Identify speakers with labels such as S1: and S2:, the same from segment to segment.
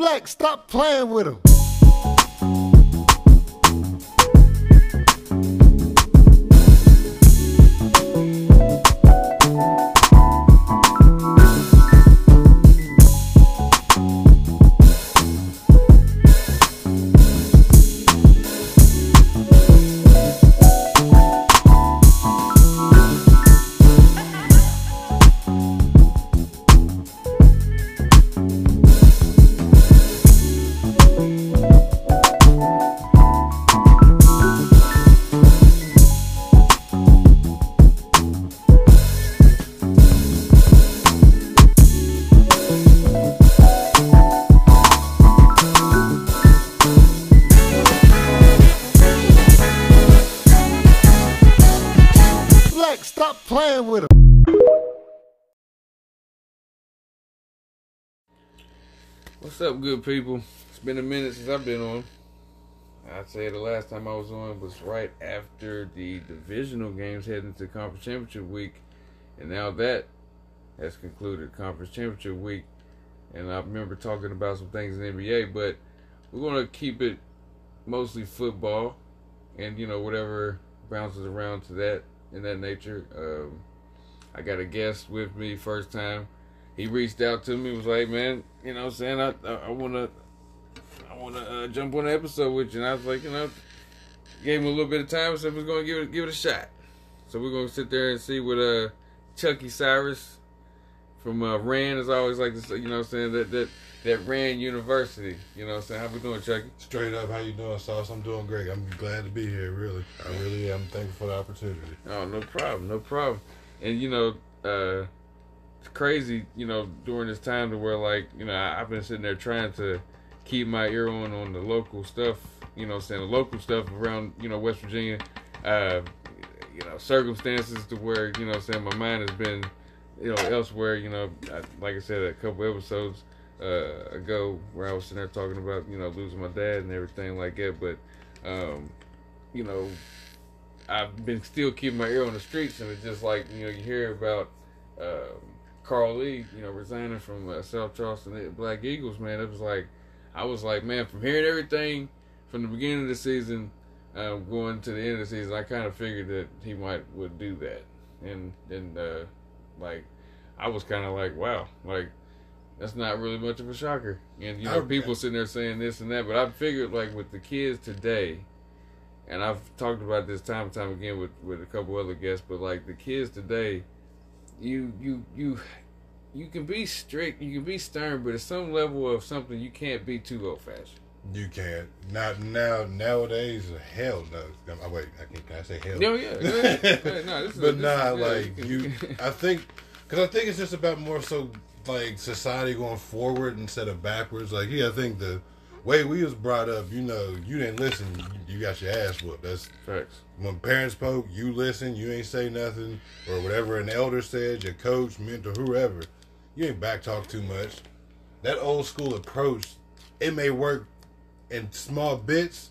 S1: Black, stop playing with him.
S2: What's up, good people? It's been a minute since I've been on. I'd say the last time I was on was right after the divisional games heading into conference championship week, and now that has concluded conference championship week. And I remember talking about some things in NBA, but we're gonna keep it mostly football, and you know whatever bounces around to that in that nature. Um, I got a guest with me first time he reached out to me was like man you know what i'm saying i i, want to i want to uh, jump on an episode with you and i was like you know gave him a little bit of time so we're gonna give it give it a shot so we're gonna sit there and see what uh chuckie cyrus from uh rand as i always like to say you know what i'm saying that that that rand university you know what i'm saying how we doing chuckie
S3: Straight up, how you doing, Sauce? I'm doing great. I'm glad to be here. Really, I really am. Thankful for the opportunity.
S2: Oh, no problem, no problem. And you know, uh, crazy, you know, during this time to where like, you know, I, I've been sitting there trying to keep my ear on on the local stuff, you know, saying the local stuff around, you know, West Virginia. Uh, you know, circumstances to where, you know, saying my mind has been, you know, elsewhere. You know, I, like I said a couple episodes uh, ago where I was sitting there talking about, you know, losing my dad and everything like that. But, um, you know, I've been still keeping my ear on the streets, and it's just like you know you hear about um, Carl Lee, you know, resigning from uh, South Charleston Black Eagles. Man, it was like I was like, man, from hearing everything from the beginning of the season, uh, going to the end of the season, I kind of figured that he might would do that, and then uh, like I was kind of like, wow, like that's not really much of a shocker. And you know, people sitting there saying this and that, but I figured like with the kids today and I've talked about this time and time again with, with a couple other guests, but like the kids today, you you you you can be strict, you can be stern, but at some level of something you can't be too old fashioned.
S3: You can't. Not now. Nowadays, uh, hell no. Oh, wait, I can't. Can I say hell?
S2: No, yeah, go ahead. Go ahead. No, this is-
S3: but
S2: this
S3: nah,
S2: is- yeah,
S3: like
S2: can-
S3: you. I think because I think it's just about more so like society going forward instead of backwards. Like yeah, I think the way we was brought up, you know, you didn't listen, you, you got your ass whooped. That's
S2: facts.
S3: when parents poke, you listen, you ain't say nothing, or whatever an elder said, your coach, mentor, whoever, you ain't back talk too much. That old school approach, it may work in small bits,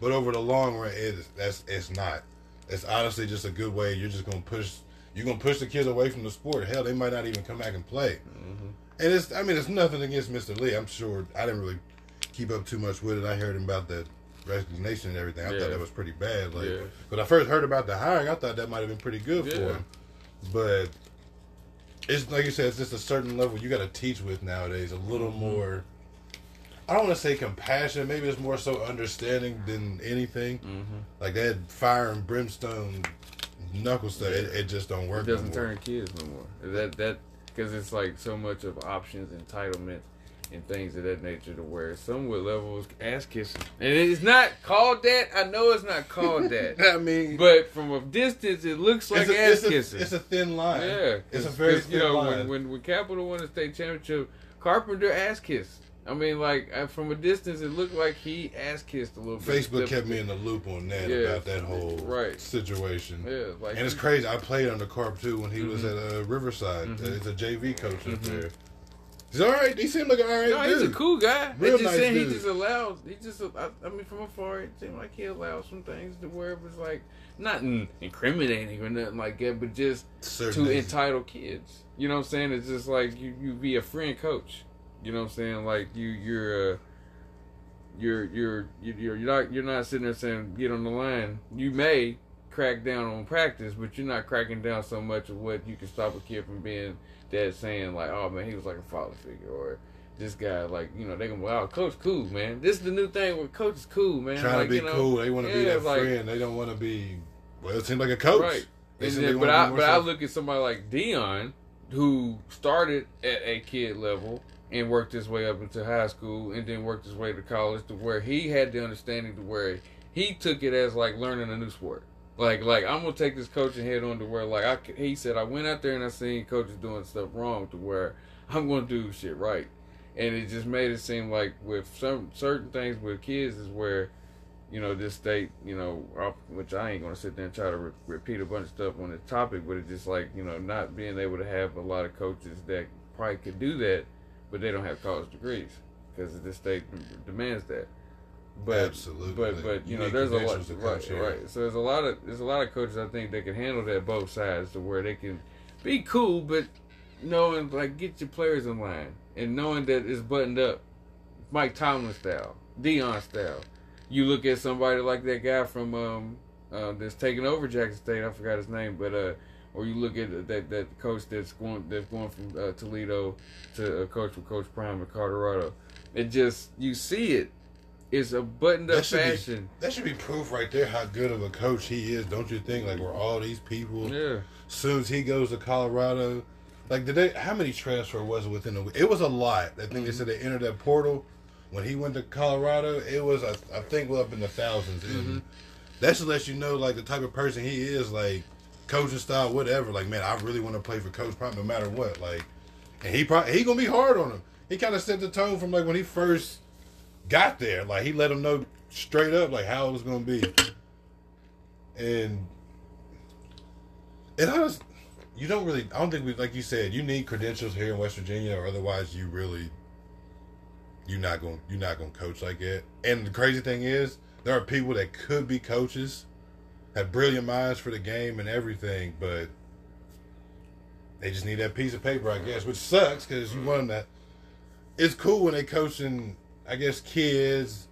S3: but over the long run, it is that's it's not. It's honestly just a good way. You're just gonna push. You're gonna push the kids away from the sport. Hell, they might not even come back and play. Mm-hmm. And it's. I mean, it's nothing against Mr. Lee. I'm sure. I didn't really keep up too much with it. I heard about that resignation and everything. I
S2: Yeah.
S3: thought that was pretty bad. Like,
S2: Yeah.
S3: when I first heard about the hiring, I thought that might have been pretty good
S2: Yeah.
S3: for him. But it's like you said, it's just a certain level you got to teach with nowadays. A little
S2: Mm-hmm.
S3: more. I don't want to say compassion. Maybe it's more so understanding than anything.
S2: Mm-hmm.
S3: Like that fire and brimstone knuckle stuff. It, it just don't work.
S2: It doesn't
S3: no
S2: turn kids no more. That that because it's like so much of options, entitlement, and things of that nature to where some would levels ass kissing, and it's not called that. I know it's not called that,
S3: I mean,
S2: but from a distance, it looks like
S3: a,
S2: ass
S3: it's, a,
S2: kissing.
S3: it's a thin line.
S2: yeah,
S3: it's a very thin
S2: you know
S3: line.
S2: when, when when Capital won the state championship, Carpenter ass kissed. I mean, like from a distance, it looked like he ass kissed a little bit.
S3: Facebook kept me in the loop on that
S2: Yeah.
S3: about that whole
S2: Right.
S3: situation.
S2: Yeah, like
S3: And it's crazy. I played under Carp too when he was
S2: Mhm.
S3: at uh, Riverside.
S2: Mhm.
S3: Uh, he's a JV coach up
S2: Mhm.
S3: there. He's all right. He seemed like an all right
S2: No,
S3: dude.
S2: he's a cool guy.
S3: Real
S2: just
S3: nice
S2: saying
S3: dude.
S2: he just allows. He just. I, I mean, from afar, it seemed like he allows some things to where it was like nothing incriminating or nothing like that, but just
S3: Certain
S2: to entitle kids. You know what I'm saying? It's just like you, you be a friend coach. You know what I'm saying? Like you, you're, uh, you're, you're, you're, you're not, you're not sitting there saying get on the line. You may crack down on practice, but you're not cracking down so much of what you can stop a kid from being that saying like, oh man, he was like a father figure, or this guy like, you know, they can, wow, oh, coach cool, man. This is the new thing where coach is cool, man.
S3: Trying
S2: like,
S3: to be
S2: you know,
S3: cool. They want to be that
S2: like-
S3: friend. They don't want to be. Well, it seems like a coach.
S2: Right.
S3: They
S2: And
S3: seem
S2: then, but I but I look at somebody like Deion, who started at a kid level and worked his way up into high school, and then worked his way to college, to where he had the understanding to where he took it as like learning a new sport. Like like I'm gonna take this coaching head on to where like I he said I went out there and I seen coaches doing stuff wrong to where I'm gonna do shit right, and it just made it seem like with some certain things with kids is where you know, this state, you know, which I ain't gonna sit there and try to re- repeat a bunch of stuff on this topic, but it's just like, you know, not being able to have a lot of coaches that probably could do that, but they don't have college degrees because the state demands that. But
S3: Absolutely.
S2: but but you
S3: You
S2: know, there's a lot, right,
S3: here.
S2: right. So there's a lot of there's a lot of coaches I think that can handle that both sides to where they can be cool, but knowing like get your players in line and knowing that it's buttoned up, Mike Tomlin style, Deion style. You look at somebody like that guy from um uh, that's taking over Jackson State. I forgot his name, but uh, or you look at that that coach that's going that's going from uh, Toledo to a coach with Coach Prime in Colorado. It just you see it. It's a buttoned up
S3: That should, be,
S2: fashion.
S3: that should be proof right there how good of a coach he is, don't you think? Like, where all these people,
S2: Yeah.
S3: soon as he goes to Colorado, like, did they, how many transfer was it within a week? It was a lot. I think
S2: Mm-hmm.
S3: they said they entered that portal. When he went to Colorado, it was, I, I think, well up in the 1000s
S2: Mm-hmm.
S3: That should let you know, like, the type of person he is, like, coaching style, whatever. Like, man, I really want to play for Coach Prime no matter what. Like, and he probably, he going to be hard on him. He kind of set the tone from, like, when he first got there. Like he let him know straight up like how it was gonna be. And and I has you don't really I don't think we like you said, you need credentials here in West Virginia or otherwise you really you're not gonna you're not gonna coach like that. And the crazy thing is there are people that could be coaches, have brilliant minds for the game and everything, but they just need that piece of paper, I guess, which sucks because you want them to. It's cool when they coaching, I guess, kids,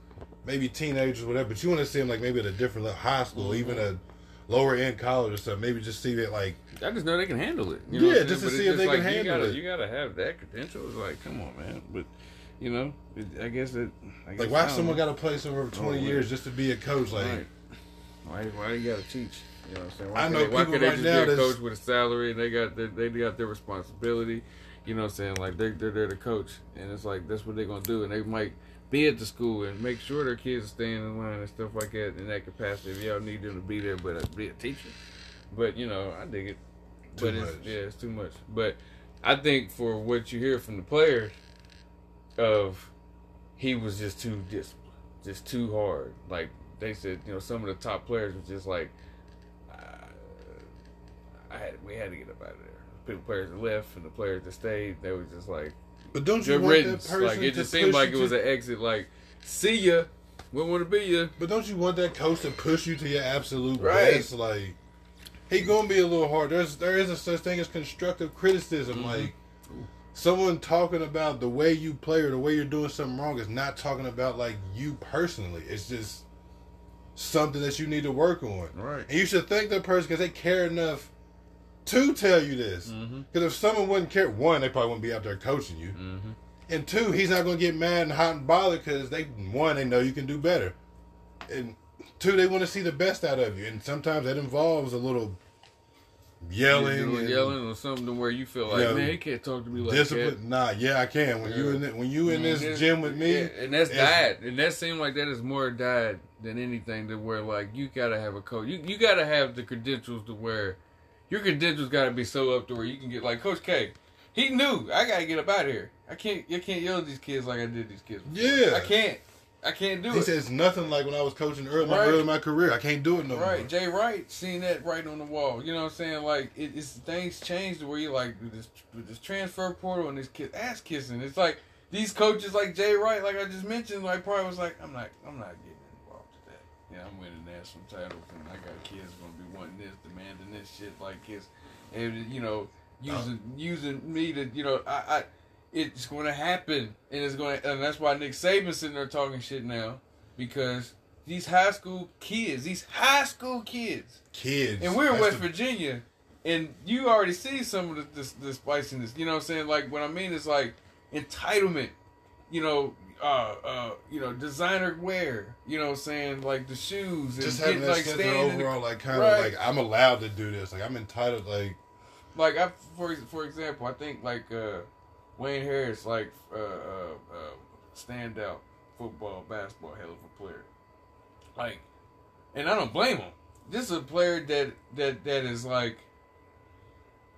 S3: maybe teenagers, whatever. But you want to see them like maybe at a different level, high school, mm-hmm. even a lower end college or something. Maybe just see that like
S2: I just know they can handle it. You
S3: Yeah,
S2: know I'm
S3: just to
S2: But
S3: see if they
S2: just
S3: can handle
S2: gotta,
S3: it.
S2: You gotta have that credential. It's like, come on, man. But you know, it, I guess it. I guess
S3: like why someone got to play somewhere for twenty
S2: Oh,
S3: years just to be a coach? Like
S2: Right. Why? Why you gotta teach? You know what I'm saying? Why
S3: I know
S2: they, why they
S3: right
S2: just
S3: now
S2: be a coach with a salary and they got their, they got their responsibility? You know what I'm saying? Like they they're there to coach, and it's like that's what they're gonna do, and they might be at the school and make sure their kids are staying in line and stuff like that in that capacity. If y'all need them to be there, but uh, be a teacher. But you know, I dig it.
S3: Too
S2: but it's,
S3: much.
S2: yeah, it's too much. But I think for what you hear from the players, of he was just too disciplined, just too hard. Like they said, you know, some of the top players were just like, uh, I had we had to get up out of there. People players that left and the players that stayed, they were just like
S3: But don't you
S2: good
S3: want that person
S2: Like it
S3: to
S2: just seemed like it was
S3: to-
S2: an exit. Like, see ya, we want to be ya.
S3: But don't you want that coach to push you to your absolute
S2: Right.
S3: best? Like he gonna be a little hard. There's there is a such thing as constructive criticism.
S2: Mm-hmm.
S3: Like someone talking about the way you play or the way you're doing something wrong is not talking about like you personally. It's just something that you need to work on.
S2: Right.
S3: And you should thank that person because they care enough to tell you this.
S2: Mm-hmm.
S3: Because if someone wouldn't care, one, they probably wouldn't be out there coaching you.
S2: Mm-hmm.
S3: And two, he's not going to get mad and hot and bothered because they one, they know you can do better, and two, they want to see the best out of you. And sometimes that involves a little yelling, and
S2: yelling or something where you feel like,
S3: Yeah.
S2: man, he can't talk to me like that.
S3: discipline. Nah, yeah, I can. When you in the, when you in
S2: that.
S3: this gym with me,
S2: Yeah, and that's died, and that seemed like that is more diet than anything. To where like you gotta have a coach, you you gotta have the credentials to where your credentials gotta be so up to where you can get like Coach K. He knew I gotta get up out of here. I can't, I can't yell at these kids like I did these kids. before.
S3: Yeah.
S2: I can't, I can't do
S3: he
S2: it.
S3: says nothing like when I was coaching early,
S2: Right.
S3: early in my career. I can't do it no
S2: Right,
S3: more.
S2: Right, Jay Wright seen that right on the wall. You know what I'm saying? Like it, it's things changed to where you like with this with this transfer portal and this kid ass kissing. It's like these coaches like Jay Wright, like I just mentioned, like probably was like, I'm not I'm not getting involved with that. Yeah, I'm winning national titles and I got kids gonna be wanting this, demanding this shit like kids and you know, using using me to you know, I, I it's going to happen, and it's going to, and that's why Nick Saban's sitting there talking shit now because these high school kids, these high school kids,
S3: Kids.
S2: and we're in West
S3: the-
S2: Virginia, and you already see some of the, this, the spiciness. You know what I'm saying? Like what I mean is like entitlement. You know, uh, uh, you know, designer wear. You know what I'm saying? Like the shoes and
S3: Just
S2: get,
S3: having that
S2: like
S3: sense of
S2: staying the-
S3: overall, like kind
S2: Right.
S3: of like I'm allowed to do this. Like I'm entitled. Like
S2: like I for for example, I think like uh, Wayne Harris, like uh, uh, uh, standout football, basketball, hell of a player. Like, and I don't blame him. This is a player that that that is like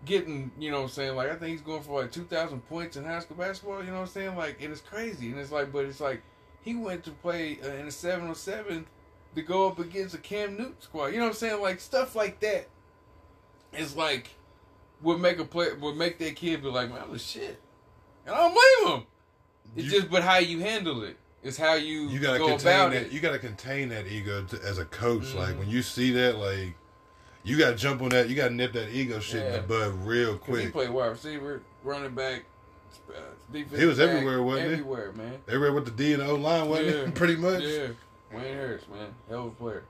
S2: getting, you know what I'm saying? Like I think he's going for like 2,000 points in high school basketball, you know what I'm saying? Like and it's crazy. And it's like but it's like he went to play uh, in a 707 to go up against a Cam Newton squad. You know what I'm saying? Like stuff like that is like would make a play would make that kid be like, man, I'm the shit. And I don't blame him. It's
S3: You-
S2: just but how you handle it. It's how you,
S3: you gotta
S2: go
S3: contain
S2: about
S3: that.
S2: it.
S3: You gotta contain that ego to, as a coach. Like
S2: Mhm.
S3: when you see that, like you gotta jump on that. You gotta nip that ego shit in
S2: Yeah.
S3: the bud real
S2: quick. he played wide receiver, running back, uh, defensive
S3: He was
S2: back,
S3: everywhere, wasn't he?
S2: Everywhere, man.
S3: Everywhere with the D and O line, wasn't
S2: Yeah.
S3: it? Pretty much.
S2: Yeah, Wayne Harris, man, hell of a player.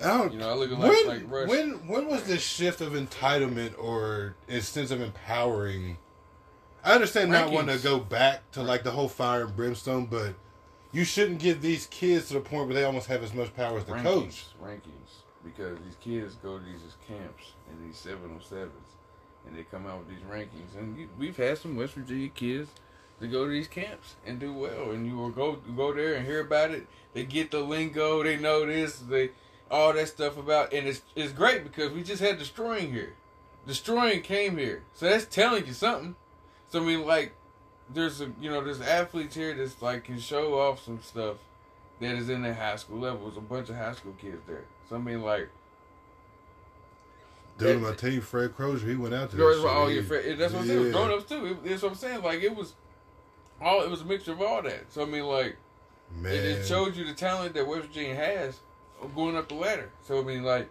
S3: I don't,
S2: You know, I look at
S3: when,
S2: like Rush.
S3: when when was this shift of entitlement or a sense of empowering? I understand not wanting to go back to like the whole fire and brimstone, but you shouldn't give these kids to the point where they almost have as much power as the
S2: rankings,
S3: coach.
S2: rankings, because these kids go to these camps and these 707s and they come out with these rankings. And we've had some West Virginia kids to go to these camps and do well, and you will go go there and hear about it. They get the lingo, they know this, they all that stuff about, and it's it's great because we just had Deestroying here. Deestroying came here, so that's telling you something. So I mean, like, there's a you know there's athletes here that's like can show off some stuff that is in the high school level. There's a bunch of high school kids there. So I mean, like,
S3: Dude,
S2: That-
S3: my team, Fred Crozier, he went out to that
S2: all your friends. That's what I'm saying. Grown ups too. It, that's what I'm saying. Like it was all. It was a mixture of all that. So I mean, like,
S3: Man,
S2: it, it showed you the talent that West Virginia has going up the ladder. So I mean, like,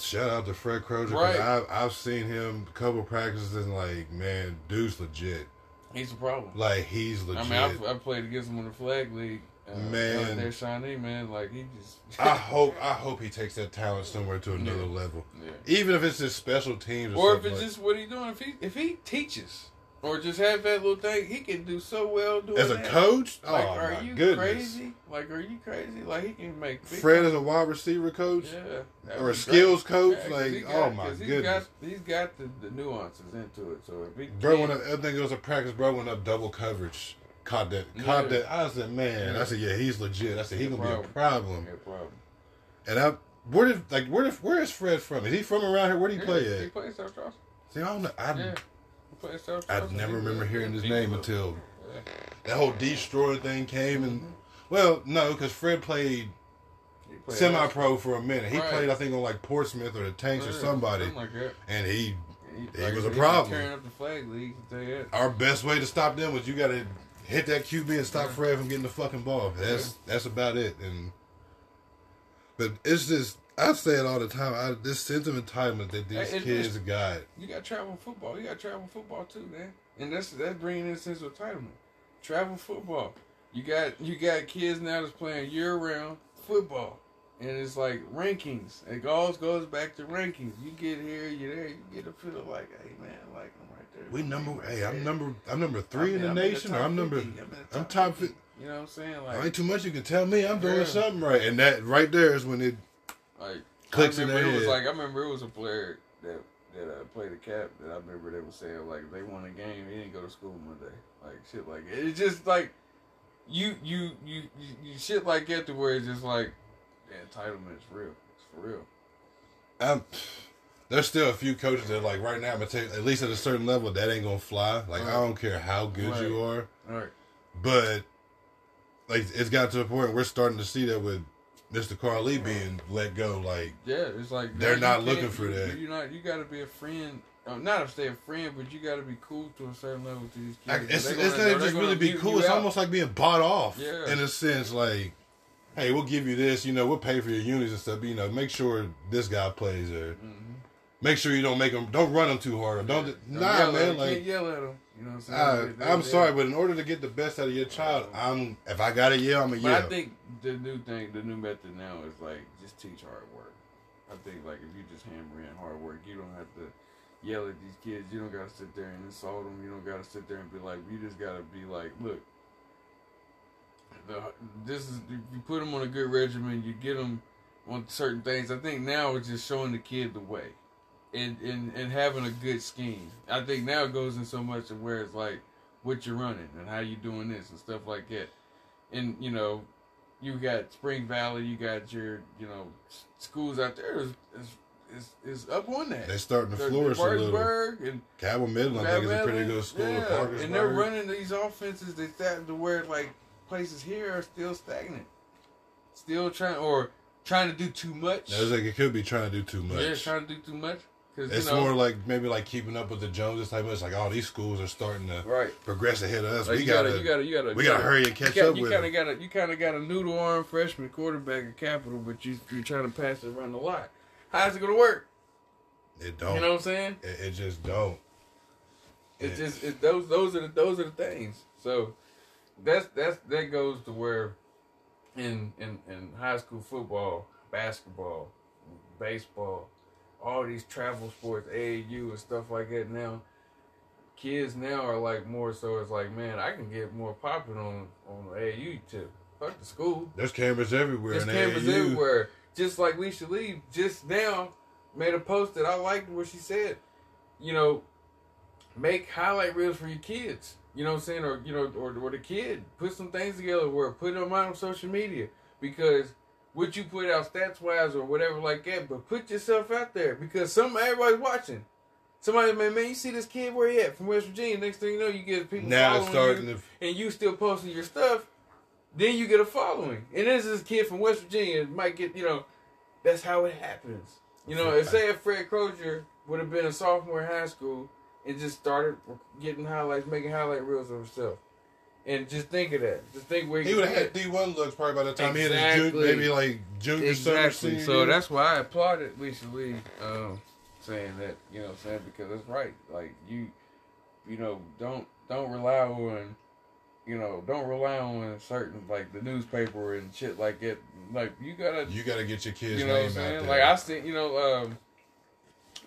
S3: shout out to Fred Crozier.
S2: Right.
S3: I've, I've seen him a couple practices and like, man, dude's legit.
S2: he's a problem.
S3: Like he's legit.
S2: I mean, I've, I played against him in the flag league. Uh,
S3: Man.
S2: there, Shawnee, man, like he just.
S3: I hope I hope he takes that talent somewhere to another
S2: Yeah.
S3: level.
S2: yeah.
S3: Even if it's just special teams, or,
S2: Or if it's
S3: like-
S2: just what he doing, if he if he teaches or just have that little thing, he can do so well doing
S3: as a
S2: that.
S3: coach.
S2: Like,
S3: oh
S2: are
S3: my
S2: you
S3: goodness!
S2: crazy? Like, are you crazy? Like, he can make
S3: Fred is a wide receiver coach
S2: Yeah,
S3: or a skills
S2: great.
S3: coach.
S2: Yeah,
S3: like,
S2: got-
S3: oh my
S2: he's
S3: goodness!
S2: Got, he's got the, the nuances into it. So if he
S3: Bro
S2: can-
S3: went up. I think it was a practice. Bro went up double coverage. Caught that. Caught
S2: Yeah.
S3: that. I said, man.
S2: Yeah.
S3: I said, yeah, he's legit. I said, he gonna be a
S2: problem.
S3: problem.
S2: no problem.
S3: And I, where did like where did where is Fred from? Is he from around here? Where do he
S2: Yeah,
S3: play
S2: He
S3: at?
S2: plays South Charleston.
S3: See, I don't know. I,
S2: Yeah, he
S3: I never remember hearing his name until
S2: Yeah.
S3: that whole destroyer thing came. And
S2: Mm-hmm.
S3: well, no, because Fred played semi-pro for a minute. He
S2: Right.
S3: played, I think, on like Portsmouth or the Tanks or somebody,
S2: like
S3: and he.
S2: He,
S3: He was a
S2: he
S3: problem.
S2: Tearing up the flag league.
S3: Our best way to stop them was you got to hit that QB and stop Fred from getting the fucking ball. That's that's about it. And but it's just I say it all the time. I, this sense of entitlement that these
S2: it-
S3: kids got.
S2: You got travel football. You got travel football too, man. And that's that's bringing in a sense of entitlement. Travel football. You got you got kids now that's playing year round football, and it's like rankings. It all goes back to rankings. You get here, you there, you get a feel like, hey man, like I'm right there.
S3: We number. Hey, I'm number. I'm number three in the
S2: I'm
S3: nation. I'm number.
S2: 50. I'm,
S3: top
S2: 50.
S3: fi-
S2: You know what I'm saying? Like,
S3: ain't too much you can tell me. I'm doing
S2: Yeah.
S3: something right, and that right there is when it.
S2: like
S3: Clicks
S2: I
S3: in their
S2: it was like I remember it was a player that that uh, played a cap that I remember they were saying like they won a game he didn't go to school Monday like shit like it. it's just like you you you you, you shit like that to where it's just like the entitlement is real it's for real
S3: I'm, there's still a few coaches that like right now. I'm gonna tell at least at a certain level, that ain't gonna fly. Like I don't care how good
S2: Right.
S3: you are.
S2: right
S3: But like it's got to a point we're starting to see that with Mr. Carl Lee being let go. Like
S2: yeah it's like
S3: They're
S2: you
S3: not looking for that.
S2: you not you got to be a friend. Uh, not to say a friend, but you got to be cool to a certain level to these kids.
S3: it's, it's not just really be cool. It's
S2: out.
S3: almost like being bought off
S2: Yeah.
S3: in a sense. Like, hey, we'll give you this. You know, we'll pay for your units and stuff. But, you know, make sure this guy plays or
S2: Mhm.
S3: Make sure you don't make them, don't run them too hard. Or don't,
S2: Don't
S3: nah,
S2: yell at
S3: man. Like,
S2: can't yell at them. You know what I'm saying?
S3: I'm
S2: they-
S3: sorry, but in order to get the best out of your child, I'm if I gotta yell, I'm a
S2: But
S3: yell.
S2: I think the new thing, the new method now is like just teach hard work. I think like if you just hammer in hard work, you don't have to yell at these kids. You don't gotta sit there and insult them. You don't gotta sit there and be like. You just gotta be like, look, the, this is you put them on a good regimen. You get them on certain things. I think now it's just showing the kid the way, and and and having a good scheme. I think now it goes in so much of where it's like what you're running and how you doing this and stuff like that. And you know, you got Spring Valley, you got your you know schools out there is is, is, up on that.
S3: They're starting to
S2: The- the
S3: flourish a little.
S2: And
S3: Cabell Midland, I think, is a pretty good school.
S2: yeah, and they're running these offenses. They starting to where like places here are still stagnant, still trying or trying to do too much.
S3: It's like it could be trying to do too much.
S2: Yeah, trying to do too much
S3: It's
S2: you know,
S3: more like maybe like keeping up with the Joneses type of. It's like all these schools are starting to
S2: right.
S3: progress ahead of us.
S2: Like
S3: we
S2: you
S3: gotta,
S2: gotta, you gotta, you gotta,
S3: we
S2: you
S3: gotta hurry and catch
S2: got,
S3: up
S2: you
S3: with
S2: kind of
S3: them.
S2: got a, you kind of got a noodle arm freshman quarterback at Capital, but you you're trying to pass it around the lot. How's it gonna work?
S3: It don't.
S2: You know what I'm saying?
S3: it, it just don't.
S2: It,
S3: Yeah.
S2: just it, those those are the those are the things. So that's that's that goes to where in in in high school football, basketball, baseball, all these travel sports, AAU and stuff like that now. Kids now are like more so it's like, man, I can get more popular on on the AAU too. Fuck the school.
S3: There's cameras everywhere.
S2: There's cameras
S3: AAU.
S2: everywhere. Just like Leisha Lee just now made a post that I liked where she said, you know, make highlight reels for your kids. You know what I'm saying? Or you know, or, or the kid. Put some things together where put them out on social media. Because what you put out stats wise or whatever like that, but put yourself out there because some everybody's watching. Somebody man, man, you see this kid where he at from West Virginia. Next thing you know, you get people
S3: Now
S2: following
S3: starting
S2: you,
S3: to.
S2: and you still posting your stuff, then you get a following. And this is a kid from West Virginia might get, you know, that's how it happens. You know, if say if Fred Crozier would have been a sophomore in high school and just started getting highlights, making highlight reels of himself. And just think of that. Just think where
S3: He would have had D one looks probably by the time he had his
S2: Exactly.
S3: junior, maybe like junior
S2: Exactly.
S3: senior.
S2: So that's why I applauded Lisa Lee um, saying that. You know, what I'm saying because that's right. Like you, you know, don't don't rely on, you know, don't rely on certain like the newspaper and shit like that. Like you gotta,
S3: you got to get your kids'
S2: you know what I'm saying? Like I seen, you know, um,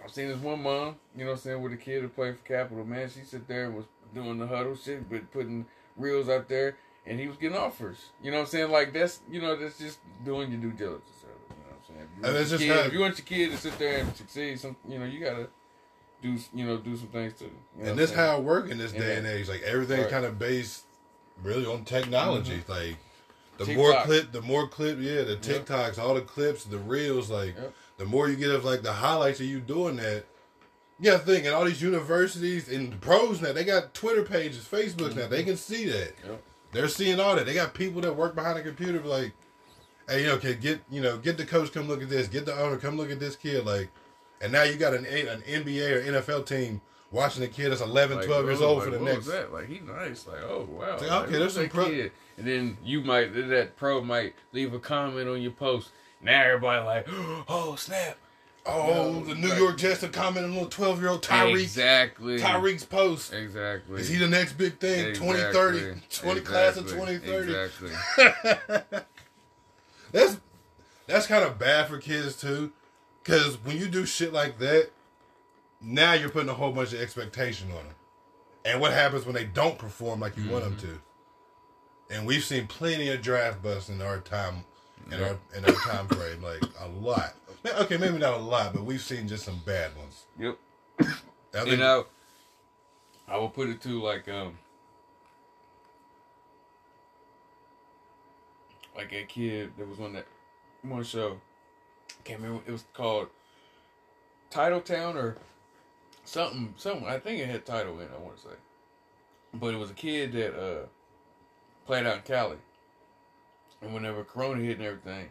S2: I've seen this one mom, you know what I'm saying, with a kid who played for Capital. Man, she sit there and was doing the huddle shit, but putting reels out there, and he was getting offers. You know what I'm saying? Like that's, you know, that's just doing your due diligence. You know what I'm saying? If you,
S3: And
S2: want
S3: it's
S2: your
S3: just
S2: kid, if you want your kid to sit there and succeed, some, you know, you gotta do, you know, do some things too. You know
S3: and this how it work in this
S2: Yeah.
S3: day and age. Like everything's
S2: Right.
S3: kind of based really on technology. Mm-hmm. Like the
S2: TikTok.
S3: more clip, the more clip. Yeah, the
S2: Yep.
S3: TikToks, all the clips, the reels. Like
S2: Yep.
S3: the more you get of like the highlights of you doing that. Yeah, thing and all these universities and pros now they got Twitter pages, Facebook now. They mm-hmm. can see that.
S2: Yep.
S3: They're seeing all that. They got people that work behind the computer, like, hey, you know, okay, get you know, get the coach, come look at this, get the owner, come look at this kid, like, and now you got an an NBA or NFL team watching the kid that's 11,
S2: Like,
S3: 12 years old
S2: like,
S3: for the
S2: what
S3: next.
S2: was that? Like he nice. Like oh wow.
S3: Like,
S2: Like,
S3: okay, there's some pro-
S2: kid? And then you might that pro might leave a comment on your post. Now everybody like oh snap.
S3: Oh,
S2: No,
S3: the New York Jets are commenting on 12 year old Tyreek.
S2: Exactly.
S3: Tyreek's post.
S2: Exactly.
S3: Is he the next big thing?
S2: Exactly.
S3: 2030, 20 class of 2030.
S2: Exactly.
S3: That's that's kind of bad for kids too, because when you do shit like that, now you're putting a whole bunch of expectation on them. And what happens when they don't perform like you want them
S2: Mm-hmm.
S3: to? And we've seen plenty of draft busts in our time, in
S2: Yeah.
S3: our in our time frame, like a lot. Okay, maybe not a lot, but we've seen just some bad ones.
S2: Yep.
S3: I
S2: You know, I will put it to like um, like that kid that was on that one show. I Can't remember. It was called Title Town or something. Something. I think it had title in. it, I want to say, but it was a kid that uh played out in Cali, and whenever Corona hit and everything,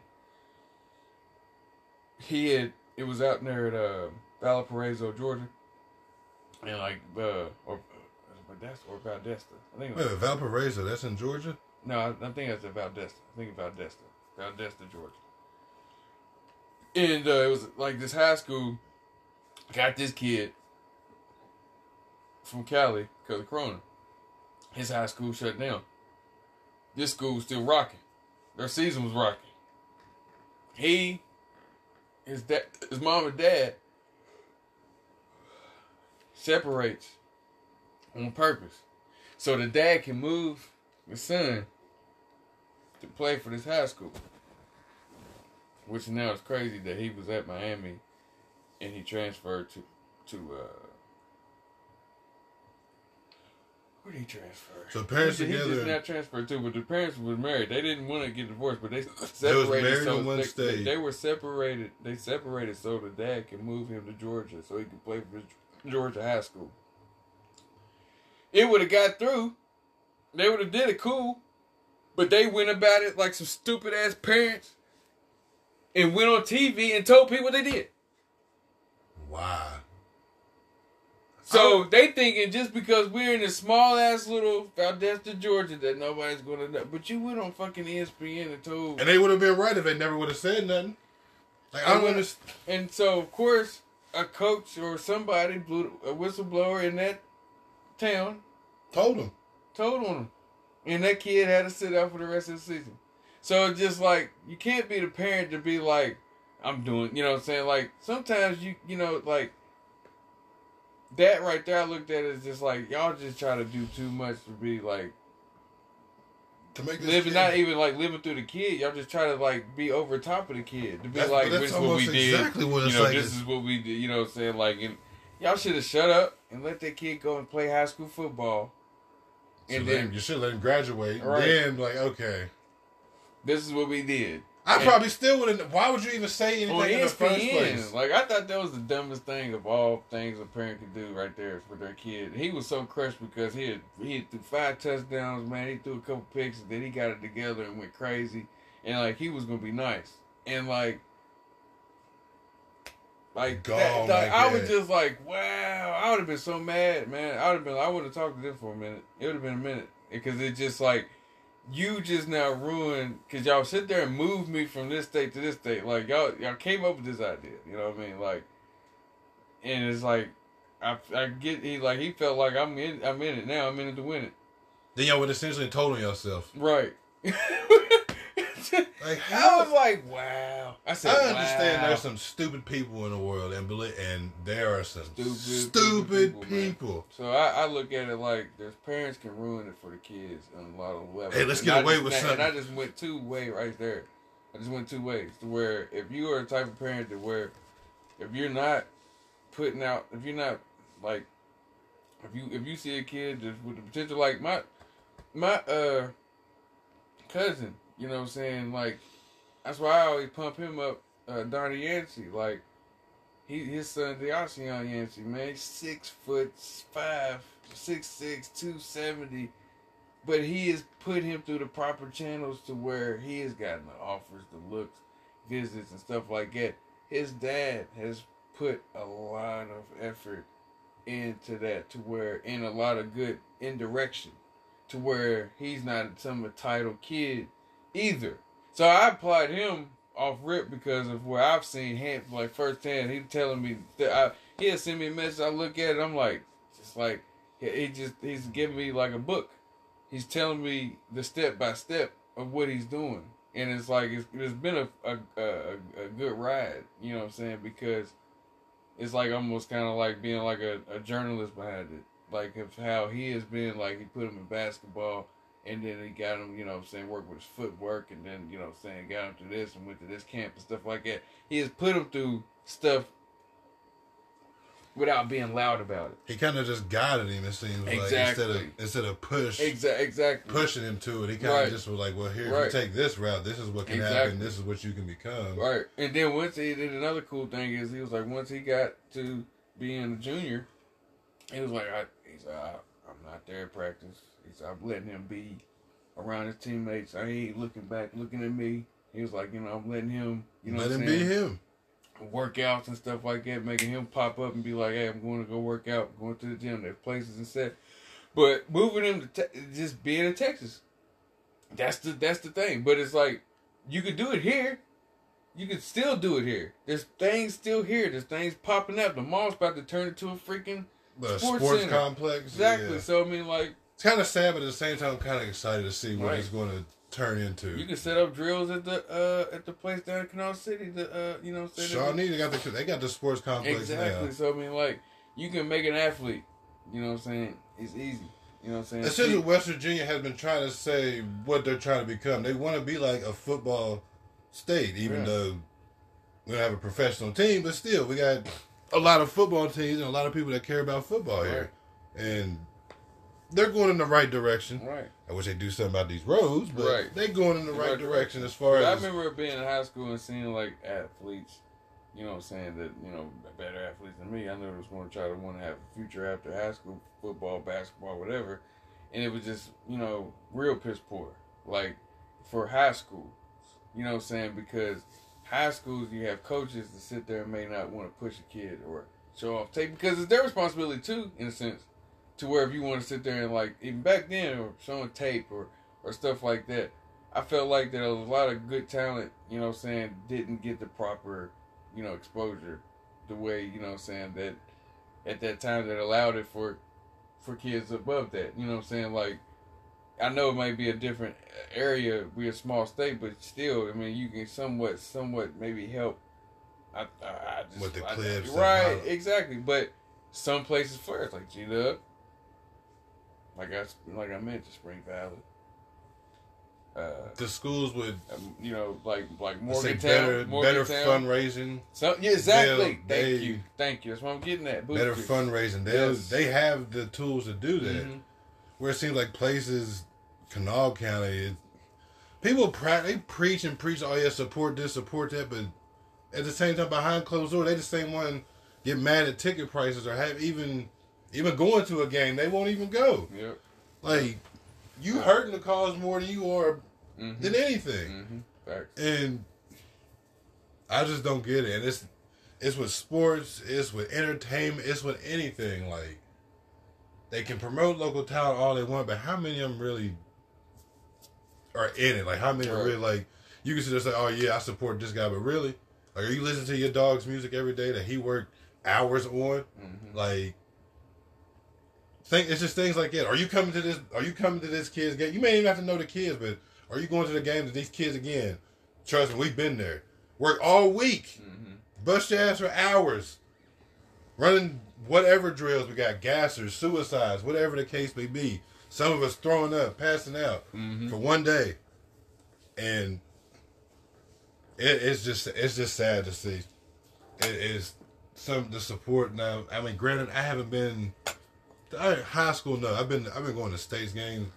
S2: he had. It was out there at uh, Valparaiso, Georgia and like uh or Valdosta or Valdesta. I think it was,
S3: wait, Valparaiso, that's in Georgia.
S2: no, I, I think it's at. I think it's Valdesta, Valdesta, Georgia. And uh, it was like this high school got this kid from Cali because of Corona. His high school shut down. This school was still rocking. Their season was rocking. He, his dad, his mom and dad separates on purpose. So the dad can move the son to play for this high school. Which now is crazy that he was at Miami and he transferred to to uh where did he transfer?
S3: So parents
S2: he, He just not transferred to, but the parents was married. They didn't want to get divorced, but they
S3: was
S2: separated.
S3: married
S2: so
S3: on one
S2: they,
S3: stage.
S2: they were separated. They separated so the dad can move him to Georgia so he could play for Georgia high school. It would have got through. They would have did it cool, but they went about it like some stupid ass parents, and went on TV and told people they did.
S3: Wow.
S2: So they thinking just because we're in a small ass little Valdosta, Georgia, that nobody's gonna know. But you went on fucking ESPN and told.
S3: And they would have been right if they never would have said nothing. Like I don't
S2: And
S3: understand.
S2: And so of course a coach or somebody blew a whistleblower in that town
S3: Told him,
S2: told on him, and that kid had to sit out for the rest of the season. So just like you can't be the parent to be like, I'm doing, you know what I'm saying? Like sometimes you, you know, like that right there. I looked at it as just like y'all just try to do too much to be like
S3: To make this
S2: living,
S3: kid-
S2: not even like living through the kid. Y'all just try to like be over top of the kid to be
S3: That's-
S2: like, this is what we
S3: almost
S2: did.
S3: exactly what
S2: you know,
S3: like.
S2: this
S3: It's-
S2: is what we did. You know what I'm saying? Like, and y'all should have shut up and let that kid go and play high school football. And
S3: let
S2: then
S3: him- you should let him graduate.
S2: Right.
S3: Then like okay.
S2: this is what we did.
S3: I
S2: And-
S3: probably still wouldn't. Why would you even say anything in the first place?
S2: Like I thought that was the dumbest thing of all things a parent could do right there for their kid. He was so crushed because he had he had threw five touchdowns, man. He threw a couple picks, and then he got it together and went crazy. And like he was gonna be nice. And like like,
S3: Gone
S2: that, like,
S3: like
S2: I was just like, wow, I would have been so mad, man. I would have been I would have talked to them for a minute. It would have been a minute. Because it just like you just now ruined because y'all sit there and move me from this state to this state. Like y'all, y'all came up with this idea. You know what I mean? Like, and it's like, I, I get he like he felt like I'm in, I'm in it now. I'm in it to win it.
S3: Then y'all would essentially told on yourself.
S2: Right.
S3: Like
S2: I
S3: how?
S2: was like, wow. I said,
S3: I understand
S2: wow.
S3: there's some stupid people in the world, and and there are some
S2: Stupid,
S3: stupid,
S2: people,
S3: people.
S2: So I, I look at it like there's parents can ruin it for the kids on a lot of levels.
S3: Hey, let's
S2: And
S3: get
S2: I
S3: away
S2: just-
S3: with
S2: and
S3: something.
S2: I just went two way right there. I just went two ways to where if you are a type of parent that where if you're not putting out, if you're not like, if you if you see a kid just with the potential, like my my uh cousin, you know what I'm saying, like that's why I always pump him up, uh, Donnie Yancey, like. He his son Deocean Yancey, man, he's six foot five, six six, two seventy. But he has put him through the proper channels to where he has gotten the offers, the looks, visits and stuff like that. His dad has put a lot of effort into that to where in a lot of good indirection to where he's not some entitled kid either. So I applied him off rip because of where I've seen him like firsthand. He telling me that I he'll send me a message. I look at it. I'm like, just like he he just he's giving me like a book. He's telling me the step by step of what he's doing, and it's like it's, it's been a a, a a good ride. You know what I'm saying? Because it's like almost kind of like being like a, a journalist behind it. Like of how he has been like he put him in basketball and then he got him, you know I'm saying, work with his footwork and then, you know I'm saying, got him to this and went to this camp and stuff like that. He has put him through stuff without being loud about it.
S3: He kind of just guided him. It seems like instead of instead of push
S2: Exactly. Exactly.
S3: pushing him to it, he kind of
S2: Right.
S3: just was like, "Well, here,
S2: Right.
S3: you take this route, this is what can
S2: Exactly.
S3: happen. This is what you can become."
S2: Right. And then once he did another cool thing is he was like once he got to being a junior, he was like I he's like, I, I'm not there at practice. He's I'm letting him be around his teammates. I ain't looking back, looking at me. He was like, you know, I'm letting him, you know,
S3: Let him
S2: I'm
S3: be him.
S2: workouts and stuff like that, making him pop up and be like, "Hey, I'm going to go work out, going to the gym." There's places and set, but moving him to te- just being in Texas, that's the that's the thing. But it's like you could do it here, you could still do it here. There's things still here. There's things popping up. The mall's about to turn into a freaking
S3: The
S2: Sports
S3: sports, complex.
S2: exactly.
S3: yeah.
S2: So I mean, like
S3: It's kind of sad, but at the same time, I'm kind of excited to see what
S2: Right.
S3: it's going to turn into.
S2: you can set up drills at the uh at the place down in Canal City. The uh you know what?
S3: Shawnee, they got the they got the sports complex
S2: exactly.
S3: now.
S2: So I mean, like you can make an athlete. You know what I'm saying? It's easy. You know what I'm saying?
S3: Essentially, West Virginia has been trying to say what they're trying to become. They want to be like a football state, even
S2: Yeah.
S3: though we don't have a professional team, but still, we got a lot of football teams and a lot of people that care about football here, and they're going in the right direction.
S2: right.
S3: I wish they do something about these roads, but
S2: Right.
S3: they're going in the right,
S2: Right
S3: direction as far
S2: But I remember being in high school and seeing like athletes, you know, what I'm saying that you know better athletes than me. I never was going to try to want to have a future after high school, football, basketball, whatever, and it was just you know real piss poor. Like for high school, you know, what I'm saying because high schools you have coaches that sit there and may not want to push a kid or show off tape because it's their responsibility too, in a sense, to where if you want to sit there and like even back then or showing tape or or stuff like that. I felt like that was a lot of good talent, you know what I'm saying, didn't get the proper, you know, exposure the way, you know what I'm saying, that at that time that allowed it for for kids above that. You know what I'm saying? Like I know it might be a different area, we a small state, but still, I mean, you can somewhat, somewhat maybe help. I, I, I just,
S3: With the clips and
S2: right? Exactly, but some places flourish, like G Dub, like I, like I mentioned, Spring Valley. Uh,
S3: the schools would
S2: um, you know, like like
S3: let's say
S2: Morgantown,
S3: better, better fundraising,
S2: So, yeah, exactly. Thank
S3: they-
S2: you, thank you. That's what I'm getting at.
S3: better fundraising. They
S2: Yes.
S3: they have the tools to do that.
S2: Mhm.
S3: where it seems like places, Kanawha County, it, people pra- they preach and preach, oh yeah, support this, support that, but at the same time, behind closed doors, they the same one get mad at ticket prices or have even even going to a game, they won't even go.
S2: Yep.
S3: Like you hurting the cause more than you are
S2: Mm-hmm.
S3: than anything,
S2: Mm-hmm. Facts.
S3: and I just don't get it. And it's it's with sports, it's with entertainment, it's with anything like. They can promote local talent all they want, but how many of them really are in it? Like, how many are really like? You can just say, "Oh yeah, I support this guy," but really, like, are you listening to your dog's music every day that he worked hours on?
S2: Mm-hmm.
S3: Like, think it's just things like that. Are you coming to this? Are you coming to this kid's game? You may even have to know the kids, but are you going to the games with these kids again? Trust me, we've been there. Work all week,
S2: Mm-hmm.
S3: bust your ass for hours, running whatever drills we got, gassers, suicides, whatever the case may be. Some of us throwing up, passing out
S2: Mm-hmm.
S3: for one day, and it, it's just it's just sad to see. It is some the support now. I mean, granted, I haven't been I, high school. No, I've been I've been going to states games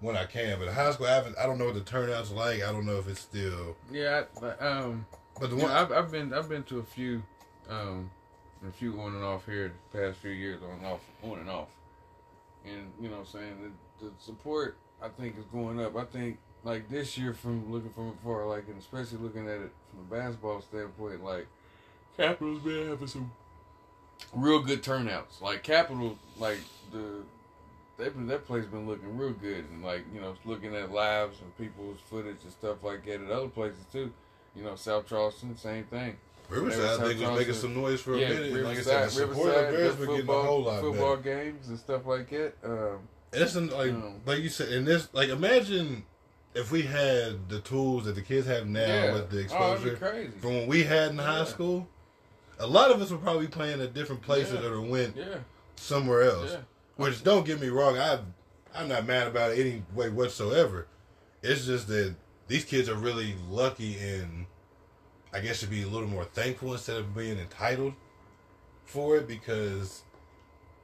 S3: when I can, but high school I haven't. I don't know what the turnout's like. I don't know if it's still.
S2: Yeah, but, um,
S3: But the one
S2: know, I've, I've been I've been to a few, um, a few on and off here the past few years on and off on and off, and you know what I'm saying the, the support I think is going up. I think like this year from looking from afar, like and especially looking at it from a basketball standpoint, like Capitals been having some real good turnouts. Like Capital, like the they've been that place been looking real good, and like you know looking at lives and people's footage and stuff like that at other places too. You know South Charleston, same thing.
S3: Riverside, I think was making some noise for a
S2: yeah,
S3: minute. Like I
S2: Riverside,
S3: said, the
S2: Riverside, the
S3: been getting a
S2: football,
S3: whole lot
S2: football
S3: better.
S2: games and stuff like that. Um,
S3: And it's like
S2: Mm.
S3: like you said, and this like imagine if we had the tools that the kids have now
S2: yeah,
S3: with the
S2: oh,
S3: exposure
S2: crazy.
S3: from when we had in high school. A lot of us would probably be playing at different places
S2: Yeah.
S3: or went
S2: Yeah,
S3: somewhere else.
S2: yeah.
S3: Which don't get me wrong, I I'm not mad about it any way whatsoever. It's just that these kids are really lucky and I guess should be a little more thankful instead of being entitled for it because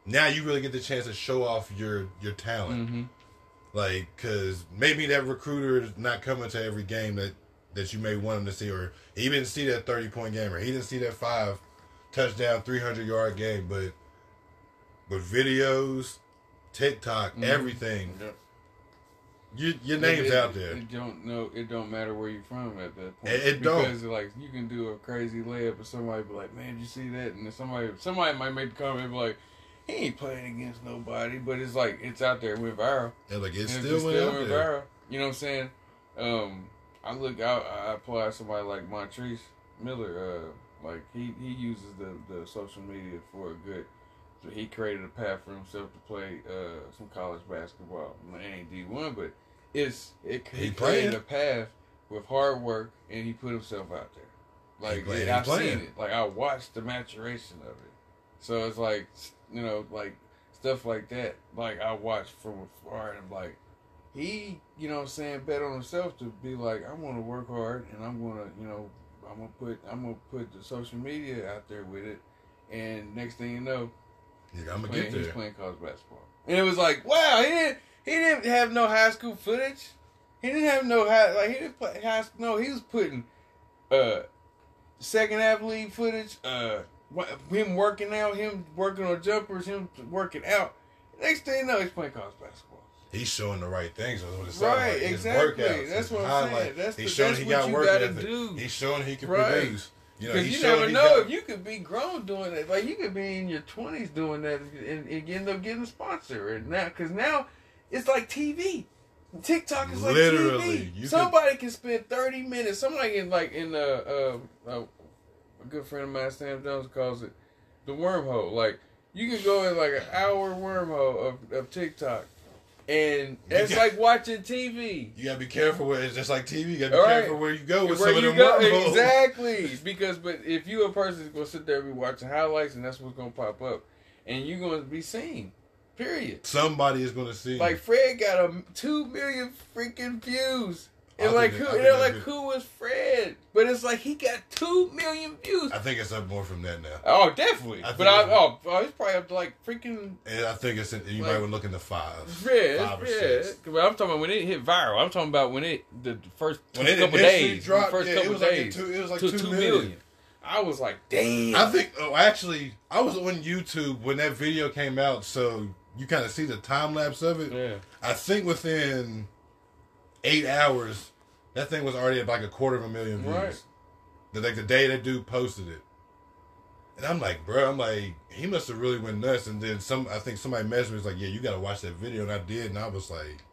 S3: now you really get the chance to show off your your talent.
S2: Mm-hmm.
S3: Like, cause maybe that recruiter is not coming to every game that that you may want him to see, or he didn't see that thirty point game, or he didn't see that five touchdown, three hundred yard game. But with videos, TikTok,
S2: Mhm.
S3: everything,
S2: Yep.
S3: you, your name's
S2: it,
S3: out there.
S2: It don't know. It don't matter where you're from at that point.
S3: It- it don't.
S2: because like you can do a crazy layup and somebody be like, "Man, did you see that?" And then somebody somebody might make the comment be like, "He ain't playing against nobody," but it's like it's out there. It went viral.
S3: And like it
S2: And
S3: still went
S2: went viral. You know what I'm saying? Um, I look out. I apply somebody like Montrese Miller. Uh, like he he uses the the social media for a good. So he created a path for himself to play uh some college basketball. It ain't D one, but it's it he,
S3: He
S2: created a path with hard work and he put himself out there. Like
S3: playing,
S2: I've seen it. Like I watched the maturation of it. So it's like you know like stuff like that. Like I watched from afar and I'm like he, you know what I'm saying, bet on himself to be like, I'm gonna work hard and I'm gonna, you know, I'm gonna put I'm gonna put the social media out there with it and next thing you know,
S3: Yeah, I'm gonna
S2: playing,
S3: get
S2: he's playing college basketball. And it was like, wow, he didn't he didn't have no high school footage. He didn't have no high like he didn't play high school no, he was putting uh second half league footage, uh him working out, him working on jumpers, him working out. Next thing you know, he's playing college basketball.
S3: He's showing the right things. That's what it sounds
S2: Right,
S3: like. His
S2: exactly.
S3: workouts,
S2: That's what I'm saying. That's
S3: He's
S2: the-
S3: showing he got work ethic.
S2: do.
S3: He's showing he can
S2: Right.
S3: produce. You know, he's
S2: you
S3: showing
S2: never
S3: he
S2: know
S3: got,
S2: if you could be grown doing that. Like you could be in your twenties doing that and, and end up getting a sponsor. And now, because now it's like TV. TikTok is like
S3: Literally,
S2: TV. Somebody can spend thirty minutes. Somebody in like in uh, uh, uh, a good friend of mine, Sam Jones, calls it the wormhole. Like you can go in like an hour wormhole of, of TikTok, and it's like watching TV.
S3: You gotta be careful with it's just like TV. You gotta be
S2: All right.
S3: careful where you go with
S2: Where
S3: some of them
S2: go, exactly. Because, but if you a person that's gonna sit there and be watching highlights, and that's what's gonna pop up, and you're gonna be seen. Period.
S3: Somebody is gonna see.
S2: Like Fred got a two million freaking views, and like who? And they're like, who was Fred? But it's like he got two million views.
S3: I think it's up more from that now.
S2: Oh, definitely.
S3: I
S2: but I,
S3: it's-
S2: oh, oh, he's probably up to like freaking
S3: And I think it's in, you
S2: Like-
S3: might look in the fives.
S2: Fred.
S3: Five or
S2: Fred.
S3: six.
S2: But I'm talking about when it hit viral. I'm talking about when it the first
S3: When it
S2: couple days,
S3: dropped,
S2: the first
S3: yeah, it
S2: couple
S3: was like
S2: days,
S3: two- it was like two million.
S2: million. I was like, damn.
S3: I think. Oh, actually, I was on YouTube when that video came out, so you kind of see the time lapse of it.
S2: Yeah.
S3: I think within eight hours, that thing was already at like a quarter of a million views.
S2: Right.
S3: The, like the day that dude posted it, and I'm like, bro, I'm like, he must have really went nuts. And then some, I think somebody messaged me was like, yeah, you got to watch that video, and I did, and I was like,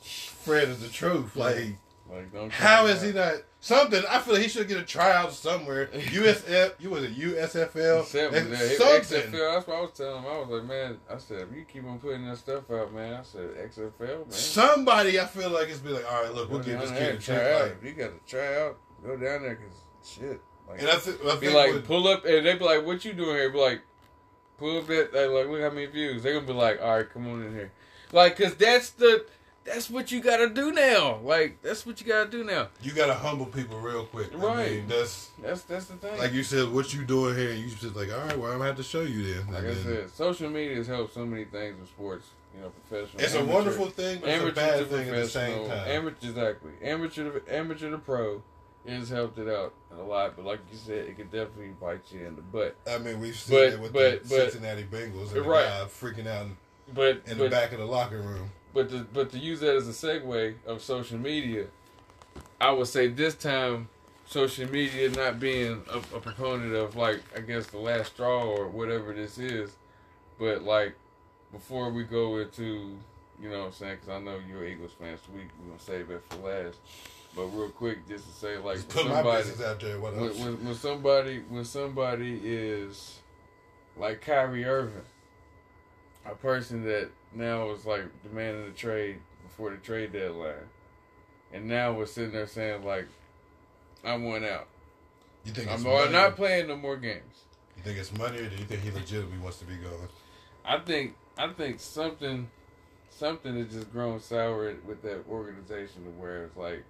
S3: Fred is the truth. Like,
S2: Like, don't
S3: how
S2: try
S3: he not something? I feel like he should get a tryout somewhere. USF, you was it USFL? That's something.
S2: XFL, that's what I was telling him. I was like, man, I said, if you keep on putting that stuff out, man, I said, XFL, man.
S3: Somebody, I feel like it's be like, all right, look, we'll give this kid a
S2: and try
S3: check. Like,
S2: If you got to try out, go down there, because shit. Like,
S3: and I, th- I
S2: be like, pull up, and they be like, what you doing here? Be like, pull up that, like, look how many views. They're going to be like, all right, come on in here. Like, because that's the, that's what you got to do now. Like, that's what you got to do now.
S3: you gotta humble people real quick. I
S2: Right.
S3: mean, that's
S2: That's that's the thing.
S3: like you said. What you doing here? You just like, all right, well, I'm gonna have to show you then.
S2: Like I said, social media has helped so many things in sports. You know, professional.
S3: it's a wonderful thing, but it's a
S2: amateur
S3: bad thing at the same time.
S2: Amateur, exactly. Amateur, to, amateur to pro, has helped it out a lot. But like you said, it could definitely bite you in the butt.
S3: I mean, we've seen
S2: But-
S3: it with
S2: but-
S3: the
S2: but-
S3: Cincinnati Bengals and the
S2: Right.
S3: freaking out in,
S2: But
S3: in the back of the locker room.
S2: But to, but to use that as a segue of social media, I would say this time, social media not being a, a proponent of like I guess the last straw or whatever this is, but like before we go into you know what I'm saying because I know you're Eagles fans, so we we gonna save it for last. But real quick, just to say like
S3: put my
S2: somebody
S3: business out there. What
S2: when, when, when somebody when somebody is like Kyrie Irving, a person that now was like demanding a trade before the trade deadline, and now we're sitting there saying like, I want out.
S3: You think
S2: I'm not playing no more games.
S3: You think it's money, or do you think he legitimately wants to be gone?
S2: I think I think something something has just grown sour with that organization to where it's like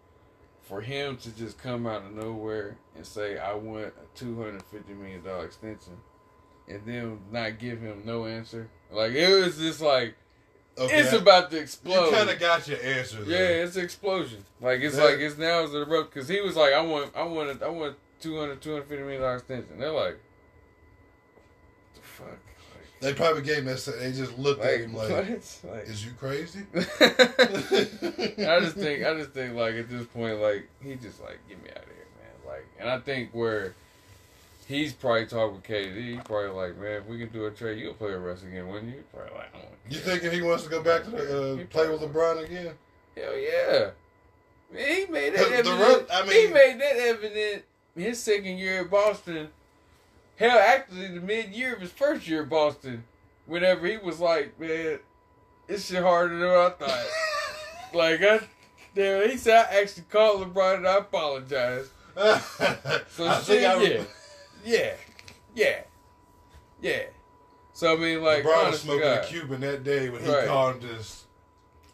S2: for him to just come out of nowhere and say I want a two hundred fifty million dollar extension and then not give him no answer. Like it was just like
S3: Okay,
S2: it's about to explode.
S3: You kind of got your answer.
S2: yeah, it's an explosion. Like it's
S3: Yeah.
S2: like it's now it's a rope because he was like I want I want I want 200 250 million dollar extension. They're like the fuck. Like,
S3: They probably gave him that. They just looked at
S2: like,
S3: him like,
S2: what? Like,
S3: "Is you crazy?"
S2: I just think, I just think, like at this point, like he just like get me out of here, man. Like, and I think where he's probably talking with KD, he's probably like, man, if we can do a trade, you'll play with us again, wouldn't you? Probably like,
S3: You thinking he wants to go back to the, uh, play with LeBron again?
S2: Hell yeah. Man, he made that
S3: The- the
S2: evident.
S3: run- I
S2: he made that evident his second year at Boston. Hell, actually, the mid year of his first year at Boston, whenever he was like, "Man, this shit harder than what I thought." like, I, damn, he said, "I actually called LeBron and I apologize." So
S3: I
S2: shit, yeah, yeah, yeah, yeah. So I mean, like,
S3: LeBron was smoking a Cuban that day when he
S2: Right.
S3: called this.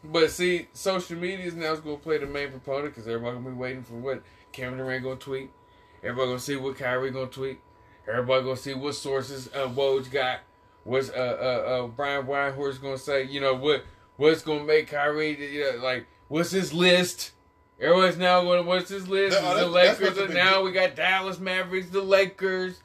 S2: But see, social media is now going to play the main proponent because everybody going to be waiting for what Kevin Durant going to tweet. Everybody going to see what Kyrie going to tweet. Everybody going to see what sources uh, Woj got. What's uh, uh, uh, Brian Windhorst going to say? You know what? What's going to make Kyrie? You know, like what's his list? Everyone's now going. What's his list?
S3: No,
S2: the
S3: that's- that's
S2: Lakers.
S3: what the
S2: and now we got Dallas Mavericks, the Lakers.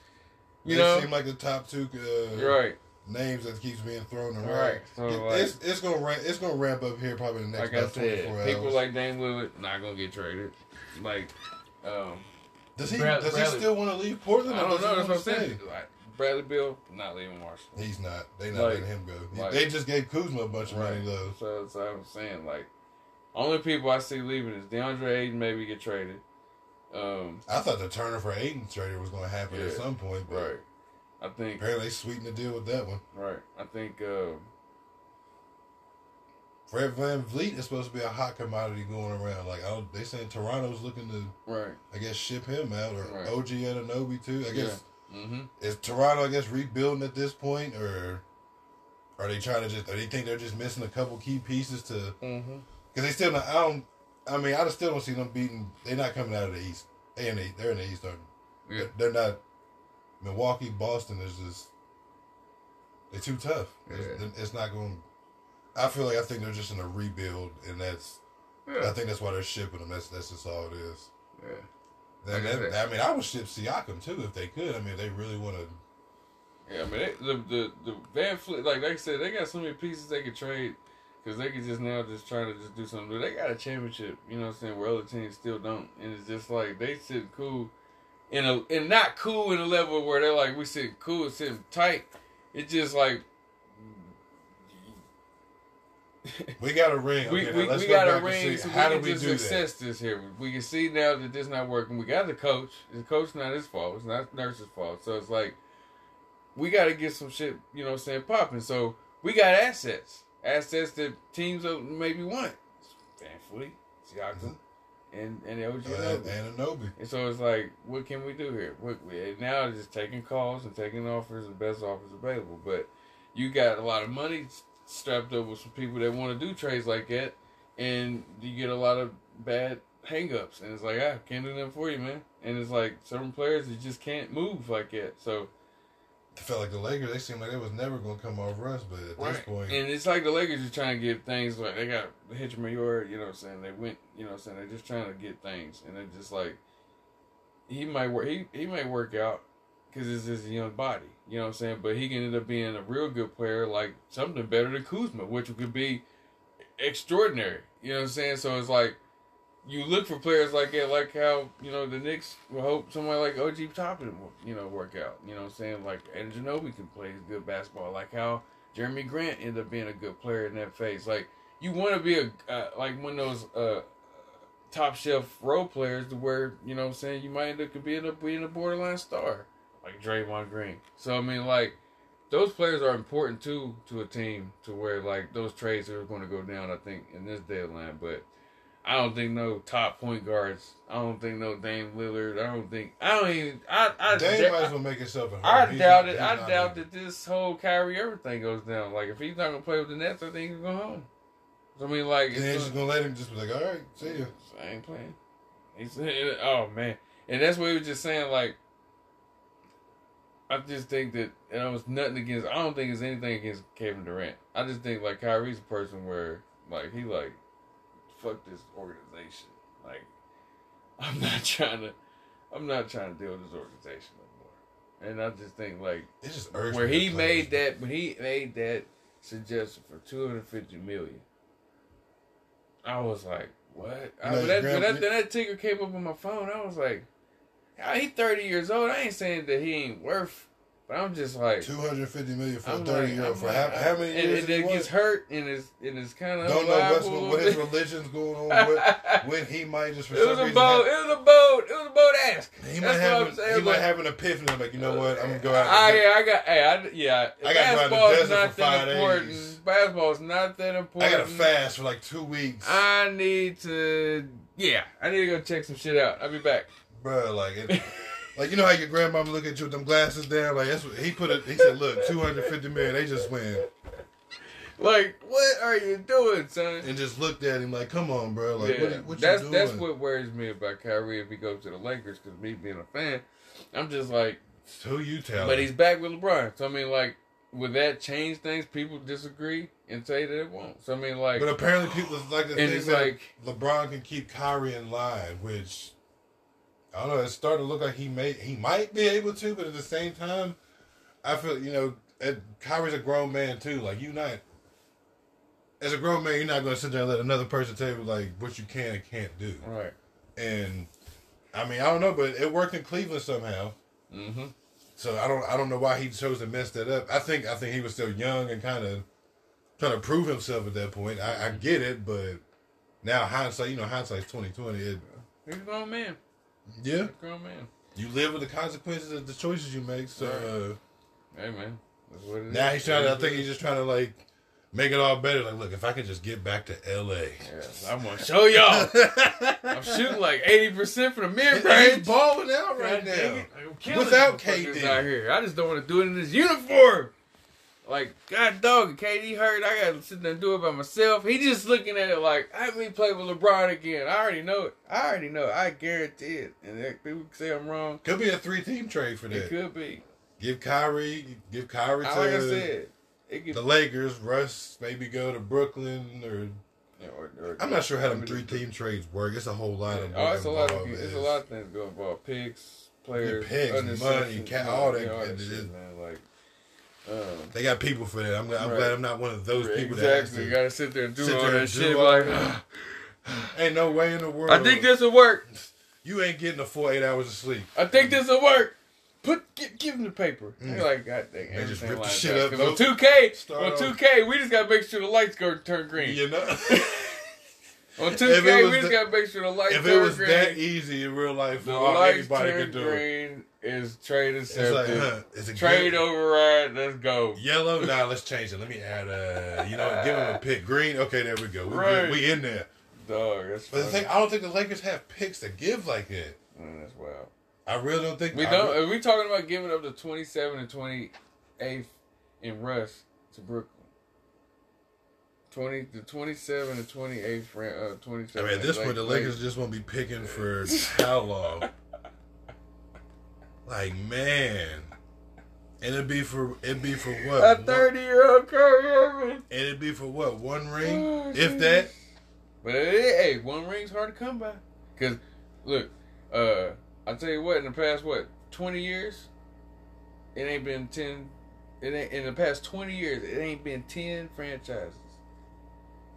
S2: You
S3: they
S2: know,
S3: seem like the top two uh,
S2: right?
S3: names that keeps being thrown around.
S2: Right. So,
S3: It-
S2: like-
S3: it's it's gonna ramp, it's gonna ramp up here probably in the next
S2: Like
S3: about twenty four
S2: said, people
S3: hours.
S2: like Dame Lillard not gonna get traded. Like, um,
S3: does he
S2: Brad-
S3: does
S2: Bradley-
S3: he still want to leave Portland?
S2: I don't know. That's what I'm saying. Like Bradley Beal not leaving Washington.
S3: He's not. They not
S2: Like-
S3: letting him go.
S2: Like-
S3: they just gave Kuzma a bunch of money though.
S2: So, so I'm saying like, only people I see leaving is DeAndre Ayton maybe get traded. Um,
S3: I thought the Turner for Ayton trade was going to happen at some point, but
S2: right. I think
S3: apparently they sweetened the deal with that one.
S2: right. I think um,
S3: Fred VanVleet is supposed to be a hot commodity going around. Like I don't, they saying Toronto's looking to,
S2: right.
S3: I guess, ship him out or
S2: Right.
S3: OG Anunoby too. I guess
S2: Mm-hmm.
S3: is Toronto, I guess, rebuilding at this point, or are they trying to just? Or they think they're just missing a couple key pieces to?
S2: Mm-hmm.
S3: Because they still not. I don't. I mean, I still don't see them beating. They're not coming out of the East. They in the, they're in the East. Aren't they?
S2: Yeah.
S3: They're, not. Milwaukee, Boston is just. They're too tough.
S2: Yeah.
S3: It's, it's not going. I feel like I think they're just in a rebuild, and that's.
S2: Yeah.
S3: I think that's why they're shipping them. That's that's just all it is.
S2: yeah. Like I
S3: that-
S2: said-
S3: I mean, I would ship Siakam too if they could. I mean, they really want to.
S2: Yeah, I mean, they, the the the VanVleet, like like I said, they got so many pieces they could trade because they could just now just try to just do something. But they got a championship, you know what I'm saying, where other teams still don't, and it's just like they sit cool in a and not cool in a level where they're like we sit cool, sitting tight. It's just like
S3: We got a ring.
S2: we,
S3: Okay,
S2: we, we
S3: go
S2: got a ring, so
S3: how
S2: we
S3: do
S2: can
S3: we
S2: just
S3: do that?
S2: this here. We can see now that this not working. We got the coach. The coach not his fault. It's not Nurse's fault. So it's like we got to get some shit, you know, what I'm saying popping. So we got assets, assets that teams maybe want. Fleet, Siakam, and and OG.
S3: Uh, and Anobi.
S2: And so it's like, what can we do here? What, we- now it's just taking calls and taking offers, the best offers available. But you got a lot of money strapped up with some people that want to do trades like that, and you get a lot of bad hangups. And it's like, ah, can't do nothing for you, man. And it's like certain players that just can't move like that. So
S3: I felt like the Lakers. They seemed like they was never going to come off us, but at this point,
S2: And it's like the Lakers are trying to get things like they got Hachimura, you know what I'm saying? They went, you know what I'm saying? They're just trying to get things. And they're just like, he might work, he, he might work out because it's a young body, you know what I'm saying? But he can end up being a real good player, like something better than Kuzma, which could be extraordinary, you know what I'm saying? So it's like, you look for players like that, like how, you know, the Knicks will hope somebody like OG Toppin will, you know, work out. You know what I'm saying? Like, and Ginobili can play good basketball. Like how Jerami Grant ended up being a good player in that phase. Like, you want to be a, uh, like one of those, uh, top shelf role players to where, you know what I'm saying, you might end up being a, being a borderline star. Like Draymond Green. So, I mean, like, those players are important too to a team to where, like, those trades are going to go down, I think, in this deadline. But, I don't think no top point guards. I don't think no Dame Lillard. I don't think. I don't even. I. I.
S3: Dame
S2: da-
S3: might as well make himself a
S2: I.
S3: He's
S2: doubt
S3: not-
S2: it. I doubt that this whole Kyrie everything goes down. Like if he's not gonna play with the Nets, I think he's going home. So, I mean, like
S3: And
S2: it's
S3: just
S2: gonna,
S3: let him just be like, all right, see ya.
S2: I ain't playing. He said, "Oh man," and that's what he was just saying. Like, I just think that, and I was nothing against. I don't think it's anything against Kevin Durant. I just think like Kyrie's a person where like he like, fuck this organization. Like, I'm not trying to, I'm not trying to deal with this organization no more. And I just think like
S3: It just
S2: where he made that when he made that suggestion for 250 million i was like what I, when, that, when, that, that ticker came up on my phone i was like he 30 years old i ain't saying that he ain't worth But I'm just like,
S3: Two hundred fifty million for a
S2: I'm
S3: thirty
S2: like,
S3: year old for
S2: like,
S3: how, how many years?
S2: and
S3: he
S2: then gets hurt and is and is kind of
S3: Don't know what's what his religion's going on. What, when he might just for
S2: It
S3: some
S2: was a
S3: reason
S2: boat.
S3: have-
S2: It was a boat. It was a boat ask.
S3: he
S2: That's
S3: might
S2: what
S3: have
S2: I'm
S3: an,
S2: saying.
S3: he might have an epiphany. I'm like, you know uh, what? I'm gonna go out.
S2: I, yeah, I got. Hey, I, yeah.
S3: I gotta go out the
S2: Basketball is
S3: desert
S2: not
S3: for
S2: that
S3: five
S2: important.
S3: days.
S2: Basketball is not that important.
S3: I gotta fast for like two weeks,
S2: I need to. Yeah, I need to go check some shit out. I'll be back.
S3: bro. Like, it, like you know how your grandmama look at you with them glasses down. Like that's what he put it. He said, "Look, two hundred fifty million. They just win."
S2: Like, what are you doing, son?
S3: And just looked at him like, "Come on, bro. Like,
S2: yeah,
S3: what, what
S2: that's
S3: you doing?"
S2: that's what worries me about Kyrie if he goes to the Lakers. Because me being a fan, I'm just like,
S3: Who you tell?
S2: but he's back with LeBron. So I mean, like, would that change things? People disagree and say that it won't. So I mean, like,
S3: But apparently, people like to
S2: And
S3: think that
S2: like-
S3: LeBron can keep Kyrie in line, which I don't know. It's starting to look like he may he might be able to, but at the same time, I feel you know, Ed, Kyrie's a grown man too. Like you not as a grown man, you're not going to sit there and let another person tell you like what you can and can't do.
S2: right?
S3: And I mean, I don't know, but it worked in Cleveland somehow.
S2: Mm-hmm.
S3: So I don't I don't know why he chose to mess that up. I think I think he was still young and kind of trying to prove himself at that point. I, I get it, but now hindsight, you know, hindsight's twenty twenty.
S2: He's a grown man.
S3: Yeah,
S2: He's man.
S3: you live with the consequences of the choices you make. So uh,
S2: Hey man, that's what it is.
S3: now he's trying to. I think he's just trying to like make it all better. Like, look, if I could just get back to L.A.
S2: Yes, I'm gonna show y'all. I'm shooting like eighty percent for the mid
S3: He's
S2: range.
S3: balling out right
S2: God
S3: now. Without KD.
S2: out here. I just don't want to do it in this uniform. Like, God dog, KD hurt. I gotta sit there and do it by myself. He just looking at it like, I me play with LeBron again. I already know it. I already know it. I guarantee it. And if people say I'm wrong.
S3: Could be a three team trade for that.
S2: It could be.
S3: Give Kyrie, give Kyrie
S2: Like
S3: to
S2: I said,
S3: the Lakers. Russ maybe go to Brooklyn or
S2: or, or,
S3: I'm not sure how them three team trades work. It's a whole lot of
S2: Oh, it's a lot of
S3: involved.
S2: it's a lot of things go involved. Picks, players,
S3: picks, money, ca-
S2: you know,
S3: all that-
S2: shit, man. Like, um,
S3: They got people for that. I'm, glad- I'm
S2: Right.
S3: glad I'm not one of those people that has
S2: exactly. You gotta sit there and do all that shit. Like,
S3: ain't no way in the world.
S2: I think this will work.
S3: you ain't getting a full eight hours of sleep.
S2: I think this will work. Put give, give him the paper.
S3: Mm.
S2: They're like, God dang,
S3: They just rip the shit
S2: up.
S3: up,
S2: 'Cause
S3: though.
S2: on two K, on two K, we just gotta make sure the lights go turn green.
S3: You know,
S2: On two K, we just gotta make sure the lights
S3: if
S2: turn
S3: it was
S2: green.
S3: that easy in real life,
S2: the
S3: all
S2: lights
S3: anybody
S2: turn
S3: could do. it.
S2: Is trade accepted.
S3: like, huh, is
S2: Trade
S3: good?
S2: override. Let's go.
S3: Yellow, nah, let's change it. Let me add uh you know, give him a pick. Green, okay, there we go. We,
S2: Right.
S3: we in there.
S2: Dog, that's
S3: But the thing, I don't think the Lakers have picks to give like that.
S2: Man, that's wild.
S3: I really don't think
S2: We
S3: I
S2: don't.
S3: re-
S2: Are we talking about giving up the twenty seven and twenty eighth in Russ to Brooklyn? Twenty the twenty seven and twenty eighth. Uh, twenty
S3: I mean, at this point, the Lakers just won't be picking for how long? Like, man. And it'd be for it'd be for what?
S2: a thirty year old Kyrie Irving.
S3: and it'd be for what? One ring,
S2: Oh,
S3: if
S2: jeez.
S3: that.
S2: But it, hey, one ring's hard to come by. Cause look, uh, I tell you what, in the past what twenty years, it ain't been ten. It ain't in the past twenty years. It ain't been ten franchises.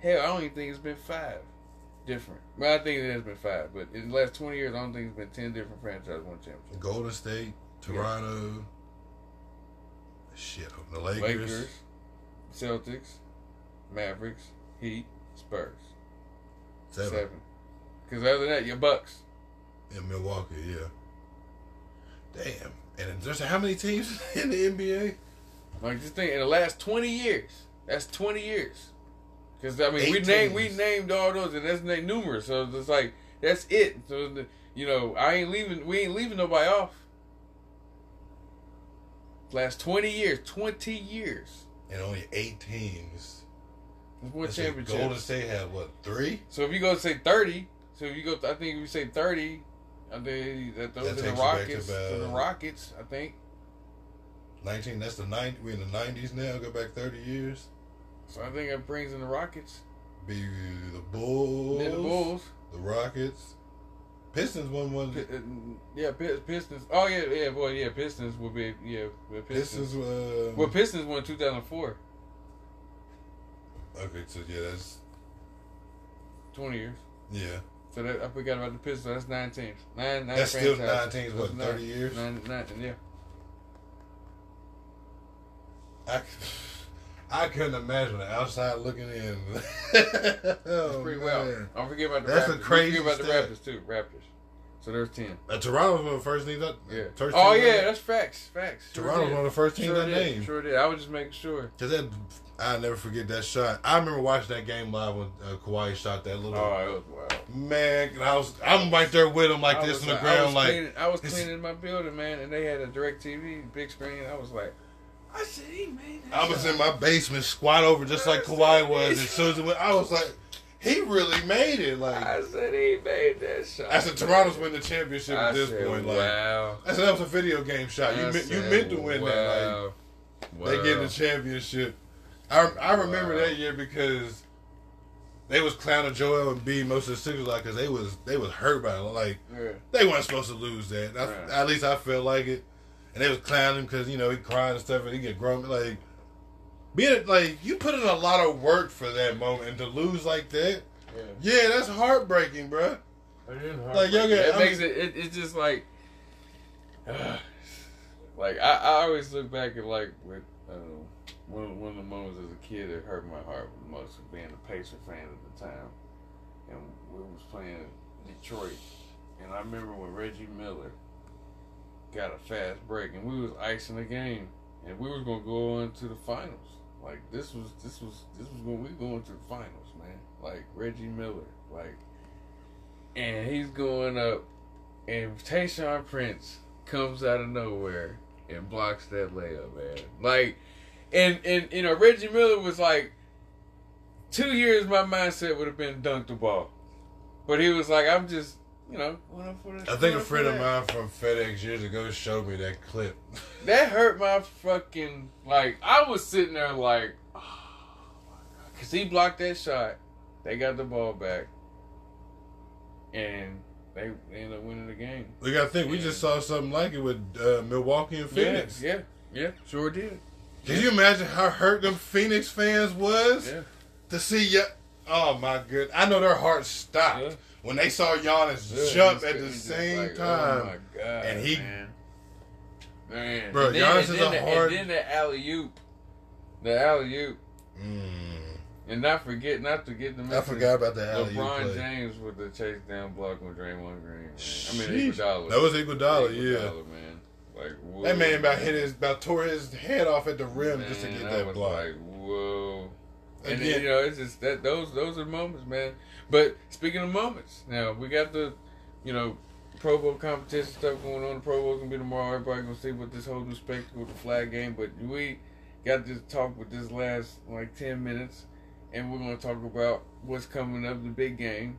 S2: Hell, I don't even think it's been five different. Well, I think it has been five, but in the last twenty years, I don't think it's been ten different franchises won championship.
S3: Golden State, Toronto. Shit, the Lakers.
S2: Lakers, Celtics, Mavericks, Heat, Spurs.
S3: Seven.
S2: Seven. Because other than that, your Bucks.
S3: In Milwaukee, yeah. Damn. And there's how many teams in the NBA?
S2: Like just think in the last twenty years. That's twenty years. Because I mean, we named we named all those, and that's named numerous. So it's like that's it. So the, you know, I ain't leaving. We ain't leaving nobody off. Last twenty years, twenty years.
S3: And only eight teams.
S2: That's one
S3: Golden. State had what, three?
S2: So if you go say thirty, so if you go, I think if you say thirty, I think that those
S3: That
S2: are the Rockets. to the Rockets, I think.
S3: 19, that's the 90, we in the 90s now, go back 30 years.
S2: So I think that brings in the Rockets,
S3: Be the Bulls.
S2: then the Bulls.
S3: The Rockets. Pistons won one.
S2: Pi- uh, yeah, Pi- Pistons. Oh yeah, yeah, boy, yeah, Pistons will be yeah, Pistons.
S3: Pistons. Uh,
S2: Well, Pistons won 2004,
S3: okay, so yeah, that's
S2: 20 years.
S3: yeah.
S2: So that I forgot about the Pistons. So that's nine teams. Nine, nine.
S3: That's still nine teams. What
S2: nine.
S3: 30 years?
S2: Nine, nine, yeah.
S3: I, I couldn't imagine the outside looking in. oh,
S2: Pretty well. Don't forget about the
S3: That's a
S2: Raptors.
S3: crazy
S2: Don't forget
S3: stat.
S2: about the Raptors too. Raptors. So there's ten.
S3: Uh, Toronto's one of the first teams that.
S2: Yeah.
S3: First
S2: Oh yeah,
S3: that-
S2: that's facts. Facts. Sure
S3: Toronto's
S2: did.
S3: one of the first teams
S2: sure
S3: that
S2: did.
S3: named.
S2: Sure did. I was just making sure.
S3: Cause that, I never forget that shot. I remember watching that game live when uh, Kawhi shot that little
S2: Oh, it was wild.
S3: man. And I was, I'm right there with him like
S2: I
S3: this
S2: was
S3: on the
S2: I
S3: ground,
S2: was
S3: like
S2: cleaning, I was cleaning my building, man, and they had a direct TV, big screen. I was like, I said, he made that.
S3: I was
S2: shot.
S3: in my basement, squat over just like Kawhi was. As soon as it went, I was like, he really made it. Like
S2: I said he made that shot.
S3: I said, Toronto's win the championship
S2: I
S3: at this
S2: said,
S3: point. Like
S2: wow.
S3: I said, that was a video game shot. You
S2: I
S3: meant, you meant to win that. Like
S2: wow.
S3: they
S2: Wow.
S3: get the championship. I I remember
S2: Wow.
S3: that year because they was clowning Joel Embiid most of the Sixers like because they was they was hurt by it. Like
S2: Yeah.
S3: they weren't supposed to lose that. I,
S2: Right.
S3: At least I felt like it. And they was clowning him because you know he crying and stuff and he get grumpy. Like being like you put in a lot of work for that moment and to lose like that,
S2: Yeah.
S3: yeah, that's heartbreaking, bruh. Like, yo,
S2: it
S3: I'm-
S2: makes it, it. It's just like, like I, I always look back at like with uh, one one of the moments as a kid that hurt my heart most being a Pacer fan at the time, and we was playing Detroit, and I remember when Reggie Miller got a fast break, and we was icing the game, and we was gonna go on to the finals. Like this was this was this was when we going to the finals, man. Like Reggie Miller, like and he's going up, and Tayshaun Prince comes out of nowhere and blocks that layup, man. Like, and and you know Reggie Miller was like, two years my mindset would have been dunk the ball, but he was like, I'm just, you know, going up for the.
S3: I think a friend of mine from FedEx years ago showed me that clip.
S2: That hurt my fucking like. I was sitting there like, oh because he blocked that shot. They got the ball back, and they, they ended up winning the game.
S3: We got to think. We just saw something like it with uh, Milwaukee and Phoenix.
S2: Yeah, yeah, yeah, sure did.
S3: Can you imagine how hurt them Phoenix fans was
S2: Yeah,
S3: to see you? Oh my good! I know their hearts stopped
S2: Yeah.
S3: When they saw Giannis
S2: Yeah,
S3: jump at the same
S2: like,
S3: time.
S2: Oh my god!
S3: And he-
S2: man, man,
S3: Bro,
S2: and then,
S3: Giannis
S2: and
S3: is a
S2: the,
S3: hard-
S2: And then the alley oop, the alley oop,
S3: Mm,
S2: and not forget, not to get the.
S3: I forgot about the alley
S2: LeBron
S3: play.
S2: James with the chase down block with Draymond Green. Man. I mean. Iguodala.
S3: That was Iguodala, yeah.
S2: Iguodala, man. Like whoa,
S3: That man about hit his, about tore his head off at the rim
S2: Man,
S3: just to get that
S2: was
S3: block.
S2: Like whoa. And
S3: Again-
S2: you know, it's just that those those are moments, man. But speaking of moments, now we got the, you know, Pro Bowl competition stuff going on. The Pro Bowl gonna be tomorrow. Everybody gonna see what this whole new spectacle, the flag game. But we got this talk with this last like ten minutes, and we're gonna talk about what's coming up, the big game.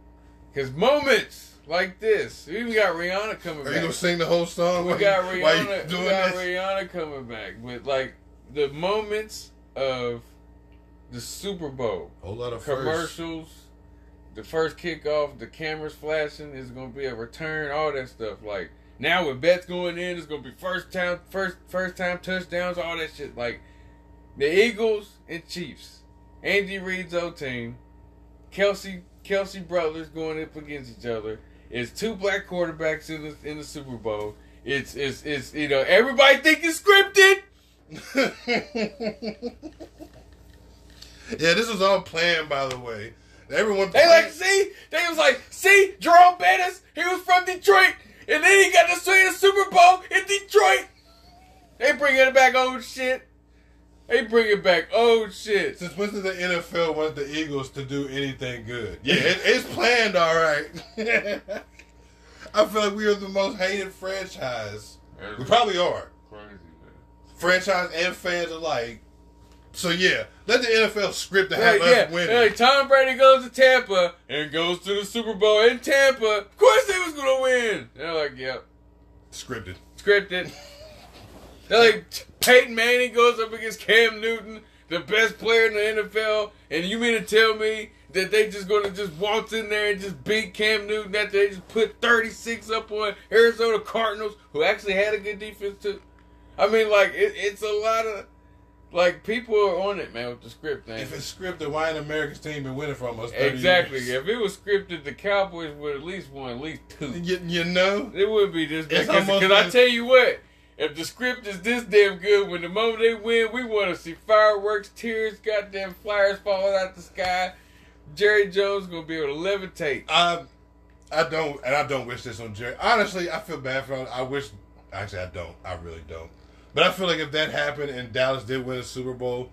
S2: Cause moments like this, we even got Rihanna coming
S3: Are
S2: back.
S3: you gonna sing the whole song?
S2: We got
S3: you- while you
S2: Rihanna. We got
S3: this?
S2: Rihanna coming back, but like the moments of the Super Bowl
S3: Whole lot of
S2: commercials, the first kickoff, the cameras flashing is gonna be a return, all that stuff. Like now with bets going in, it's gonna be first time, first first time touchdowns, all that shit. Like the Eagles and Chiefs, Andy Reid's old team, Kelce Kelce brothers going up against each other. It's two black quarterbacks in the in the Super Bowl. It's it's it's you know everybody think it's scripted.
S3: yeah, this was all planned, by the way. Everyone
S2: They like see they was like see Jerome Bettis he was from Detroit and then he got to swing the Super Bowl in Detroit. They bringing it back old shit. They bringing back old shit.
S3: Since when did the NFL want the Eagles to do anything good? Yeah, it, it's planned, all right. I feel like we are the most hated franchise. We probably are.
S2: crazy man.
S3: Franchise and fans alike. So yeah, let the NFL script to
S2: Yeah,
S3: have
S2: yeah.
S3: us winning.
S2: Hey, Tom Brady goes to Tampa and goes to the Super Bowl in Tampa. Of course they was gonna win. They're like, yep,
S3: Scripted.
S2: scripted. They're like Peyton Manning goes up against Cam Newton, the best player in the NFL, and you mean to tell me that they just gonna just waltz in there and just beat Cam Newton after they just put 36 up on Arizona Cardinals, who actually had a good defense too? I mean, like it, it's a lot of like people are on it, man, with the script thing.
S3: If it's scripted, why ain't America's team been winning from us?
S2: Exactly.
S3: years?
S2: If it was scripted, the Cowboys would at least won at least two.
S3: You, you know,
S2: It would be this bad. Because I tell you what, if the script is this damn good, when the moment they win, we want to see fireworks, tears, goddamn flyers falling out the sky. Jerry Jones gonna be able to levitate.
S3: I, I don't, and I don't wish this on Jerry. Honestly, I feel bad for him. I wish, actually, I don't. I really don't. But I feel like if that happened and Dallas did win a Super Bowl,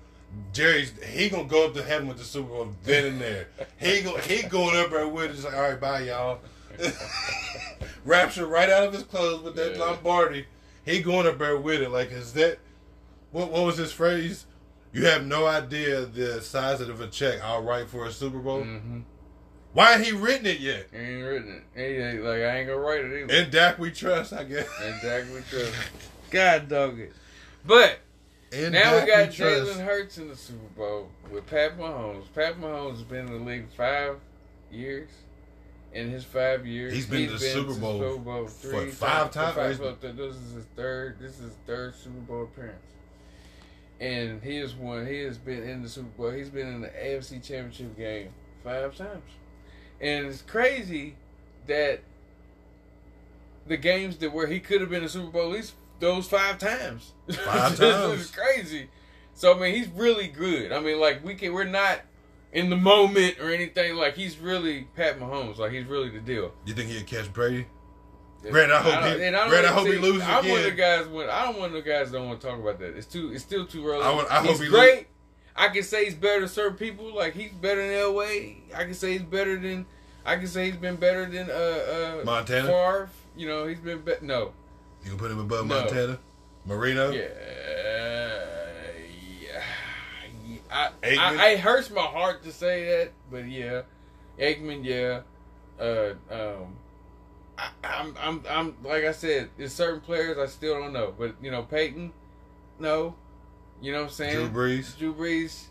S3: Jerry's he gonna go up to heaven with the Super Bowl then and there. He go he going up there with it, just like all right, bye y'all. Rapture right out of his clothes with that
S2: Yeah.
S3: Lombardi. He going up there with it. Like is that what? What was his phrase? You have no idea the size of a check I'll write for a Super Bowl.
S2: Mm-hmm.
S3: Why ain't he written it yet?
S2: He ain't written it. He ain't like I ain't gonna write it either.
S3: In Dak we trust, I guess.
S2: Exactly true. God dog it. But
S3: In
S2: now we got
S3: trust.
S2: Jalen Hurts in the Super Bowl with Pat Mahomes. Pat Mahomes has been in the league five years. In his five years,
S3: He's been to the Super
S2: to
S3: Bowl
S2: Super Bowl
S3: what,
S2: three
S3: five times?
S2: Five, well, this is his third. This is his third Super Bowl appearance, and he has won. He has been in the Super Bowl. He's been in the AFC Championship game five times, and it's crazy that the games that where he could have been in the Super Bowl at least those five times.
S3: Five times.
S2: crazy. So I mean, he's really good. I mean, like we can, we're not in the moment or anything. Like he's really Pat Mahomes. Like he's really the deal.
S3: You think he'll catch Brady? Brandon, I hope
S2: don't-
S3: he-
S2: and I don't
S3: I hope he loses
S2: I'm one of the guys. When I don't want the guys that don't want to talk about that. It's too. It's still too early.
S3: I want- I hope
S2: he's
S3: he
S2: great. I can say he's better than certain people. Like he's better than Elway. I can say he's better than. I can say he's been better than uh uh
S3: Montana?
S2: Favre. You know he's been better. No.
S3: You can put him above
S2: No.
S3: Montana, Marino.
S2: Yeah. yeah. I,
S3: Aikman?
S2: I, it hurts my heart to say that, but yeah, Aikman, yeah. Uh, um, I, I'm, I'm, I'm like I said, there's certain players I still don't know, but you know, Peyton, no, you know what I'm saying?
S3: Drew Brees,
S2: Drew Brees,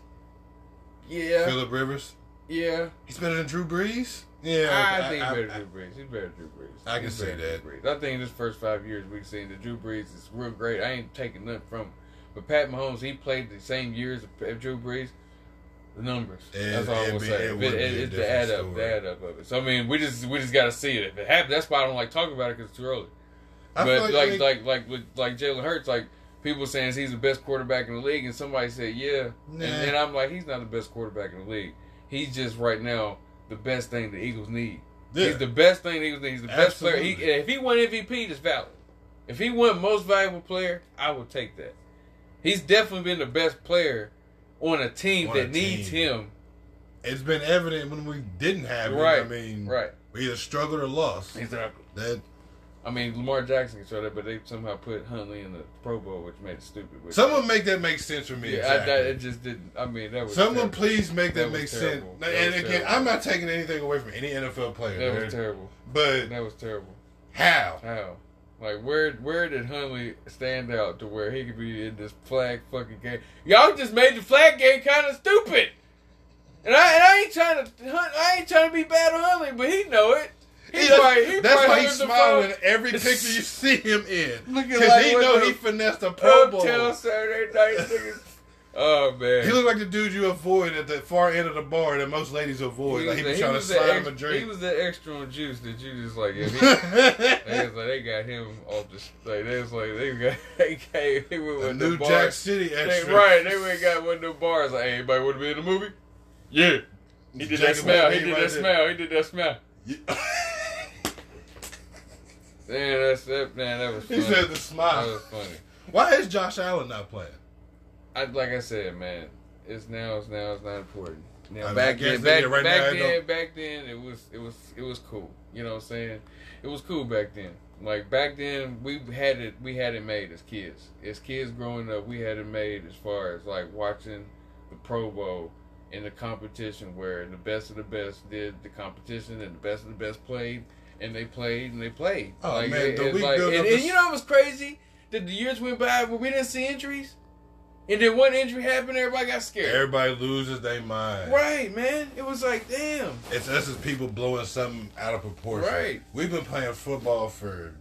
S2: yeah,
S3: Philip Rivers.
S2: yeah.
S3: He's better than Drew Brees. Yeah,
S2: I, think
S3: I,
S2: he's better
S3: I-
S2: than Drew Brees. He's better than Drew Brees.
S3: I can say that.
S2: I think this first five years we've seen the Drew Brees is real great. I ain't taking nothing from him. But Pat Mahomes, he played the same years of of Drew Brees. The numbers.
S3: And-
S2: that's all I'm gonna
S3: be-
S2: say.
S3: it
S2: It- it- it's the add up,
S3: story.
S2: the add up of it. So I mean, we just we just got to see it. If it happens, that's why I don't like talking about it because it's too early.
S3: I
S2: but like
S3: like,
S2: like like like, like Jalen Hurts, like people saying he's the best quarterback in the league, and somebody said yeah,
S3: Nah.
S2: and, and I'm like he's not the best quarterback in the league. He's just right now the best thing the Eagles need.
S3: Yeah.
S2: He's the best thing the Eagles need. He's the best player. He, if he won MVP, that's valid. If he won most valuable player, I would take that. He's definitely been the best player on a team
S3: On a
S2: that needs
S3: team.
S2: him.
S3: it's been evident when we didn't have him.
S2: Right.
S3: I mean,
S2: Right.
S3: we either struggled or lost.
S2: Exactly.
S3: That
S2: I mean, Lamar Jackson can show that, but they somehow put Huntley in the Pro Bowl, which made it stupid. Which-
S3: someone make that make sense for me.
S2: yeah, I,
S3: exactly.
S2: that, it just didn't. I mean, that was
S3: Someone
S2: terrible.
S3: please make that,
S2: That
S3: make sense.
S2: That
S3: And again,
S2: terrible.
S3: I'm not taking anything away from any NFL player,
S2: That
S3: man.
S2: was terrible.
S3: but
S2: That was terrible.
S3: how?
S2: How? Like where where did Huntley stand out to where he could be in this flag fucking game? Y'all just made the flag game kind of stupid. And I, and I ain't trying to I ain't trying to be bad on Huntley, but he know it. He
S3: He
S2: probably- he
S3: that's why he's smiling in every picture you see him in. Because
S2: like
S3: he know he finessed a Pro Bowl.
S2: Uptown Saturday night niggas. Oh man.
S3: He looked like the dude you avoid at the far end of the bar that most ladies avoid. like he
S2: the-
S3: be trying to
S2: was the
S3: slide
S2: ex-
S3: him a drink.
S2: He was the extra on juice that you just like. If he, they was like they got him off the like they was like they got they came he went
S3: a
S2: with
S3: new
S2: the
S3: Jack
S2: bars.
S3: City
S2: They, right, they went and got one of them bars like, hey, anybody want to be in the movie? Yeah. He did that
S3: Jacob
S2: smell. He did
S3: right
S2: that
S3: there.
S2: smell. He did that smell.
S3: Yeah.
S2: Man, that's that. Man, that was funny.
S3: he said the smile.
S2: that was funny.
S3: Why is Josh Allen not playing?
S2: I like I said, man. It's now. It's now. It's not important. Now,
S3: I mean,
S2: back then, back,
S3: right
S2: back
S3: now,
S2: then, back then, it was it was it was cool. You know what I'm saying? It was cool back then. Like back then, we had it we had it made as kids. As kids growing up, we had it made as far as like watching the Pro Bowl in the competition where the best of the best did the competition and the best of the best played and they played and they played.
S3: Oh,
S2: like,
S3: man,
S2: it-
S3: the week
S2: like, and, and you know it was crazy that the years went by where we didn't see injuries, and then one injury happened, everybody got scared.
S3: Everybody loses their mind.
S2: Right, man. It was like, damn.
S3: It's us as people blowing something out of proportion.
S2: Right.
S3: We've been playing football for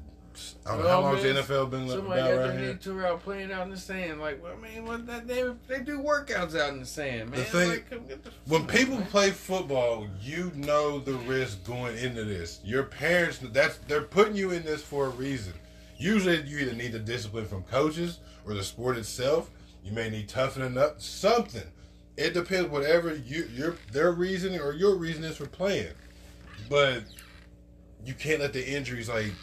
S3: I don't know how long has the NFL been
S2: Somebody
S3: about
S2: got
S3: right
S2: their knee tore out playing out in the sand. Like, well, I mean, what that they they do workouts out in the sand, man.
S3: The thing-
S2: like, the
S3: When people
S2: man.
S3: play football, you know the risk going into this. Your parents, that's they're putting you in this for a reason. Usually, you either need the discipline from coaches or the sport itself. You may need toughening up, something. It depends, whatever you your their reasoning or your reason is for playing. But you can't let the injuries like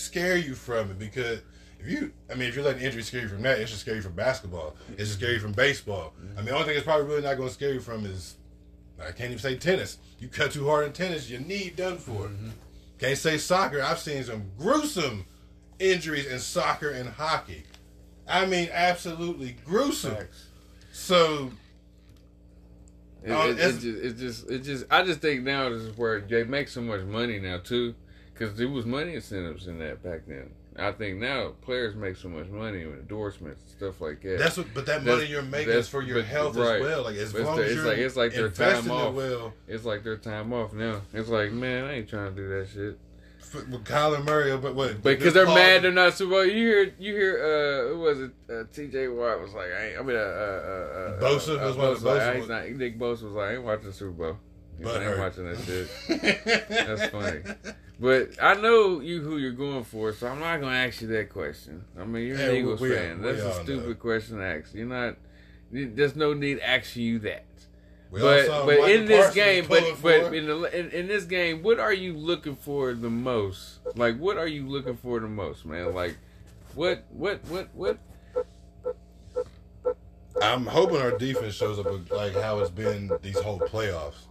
S3: scare you from it because if you, I mean, if you're letting injury scare you from that, it should scare you from basketball. It should scare you from baseball. I mean, the only thing it's probably really not going to scare you from is I can't even say tennis. You cut too hard in tennis, your knee done for. It. Can't say soccer. I've seen some gruesome injuries in soccer and hockey. I mean, absolutely gruesome.
S2: Facts.
S3: So
S2: It,
S3: Oh,
S2: it,
S3: it's-
S2: it, just, it just, it just, I just think now this is where they make so much money now too, because there was money incentives in that back then. I think now players make so much money with endorsements and stuff like that.
S3: that's what. But that
S2: That's-
S3: money you're making is for your
S2: but-
S3: health
S2: right.
S3: as well. Like as
S2: But it's
S3: long
S2: the-
S3: as you're
S2: like- it's like their time off.
S3: well.
S2: it's like their time off now. It's like, man, I ain't trying to do that shit.
S3: f- With Kyler Murray, but what?
S2: Because they're
S3: Paul-
S2: mad they're not Super Bowl. You hear, you hear, uh, who was it? Uh, T.J. Watt was like, I, ain't, I mean, uh, uh, uh, uh,
S3: Bosa
S2: uh,
S3: was one of
S2: like,
S3: was-
S2: not, Nick Bosa was like, I ain't watching Super Bowl. Like, I ain't watching that shit. That's funny. But I know you who you're going for, so I'm not gonna ask you that question. I mean, you're an
S3: we-
S2: Eagles
S3: we-
S2: fan.
S3: we
S2: That's a stupid
S3: know.
S2: question to ask. You're not. There's no need asking you that.
S3: We
S2: but but in this game, but but in, the, in in this game, what are you looking for the most? Like, what are you looking for the most, man? Like, what what what what?
S3: I'm hoping our defense shows up like how it's been these whole playoffs.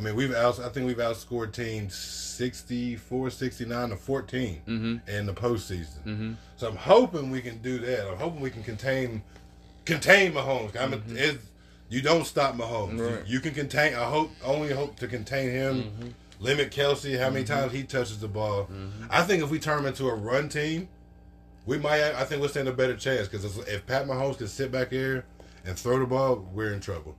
S3: I mean, we've out. I think we've outscored teams 64, 69 to 14
S2: Mm-hmm.
S3: in the postseason.
S2: Mm-hmm.
S3: So I'm hoping we can do that. I'm hoping we can contain contain Mahomes. I'm a, it's, you don't stop Mahomes. You-
S2: Mm-hmm. Right.
S3: You, can contain. I hope only hope to contain him.
S2: Mm-hmm.
S3: Limit Kelce. How many times he touches the ball? I think if we turn him into a run team, we might. I think we'll stand a better chance because if Pat Mahomes can sit back here and throw the ball, we're in trouble.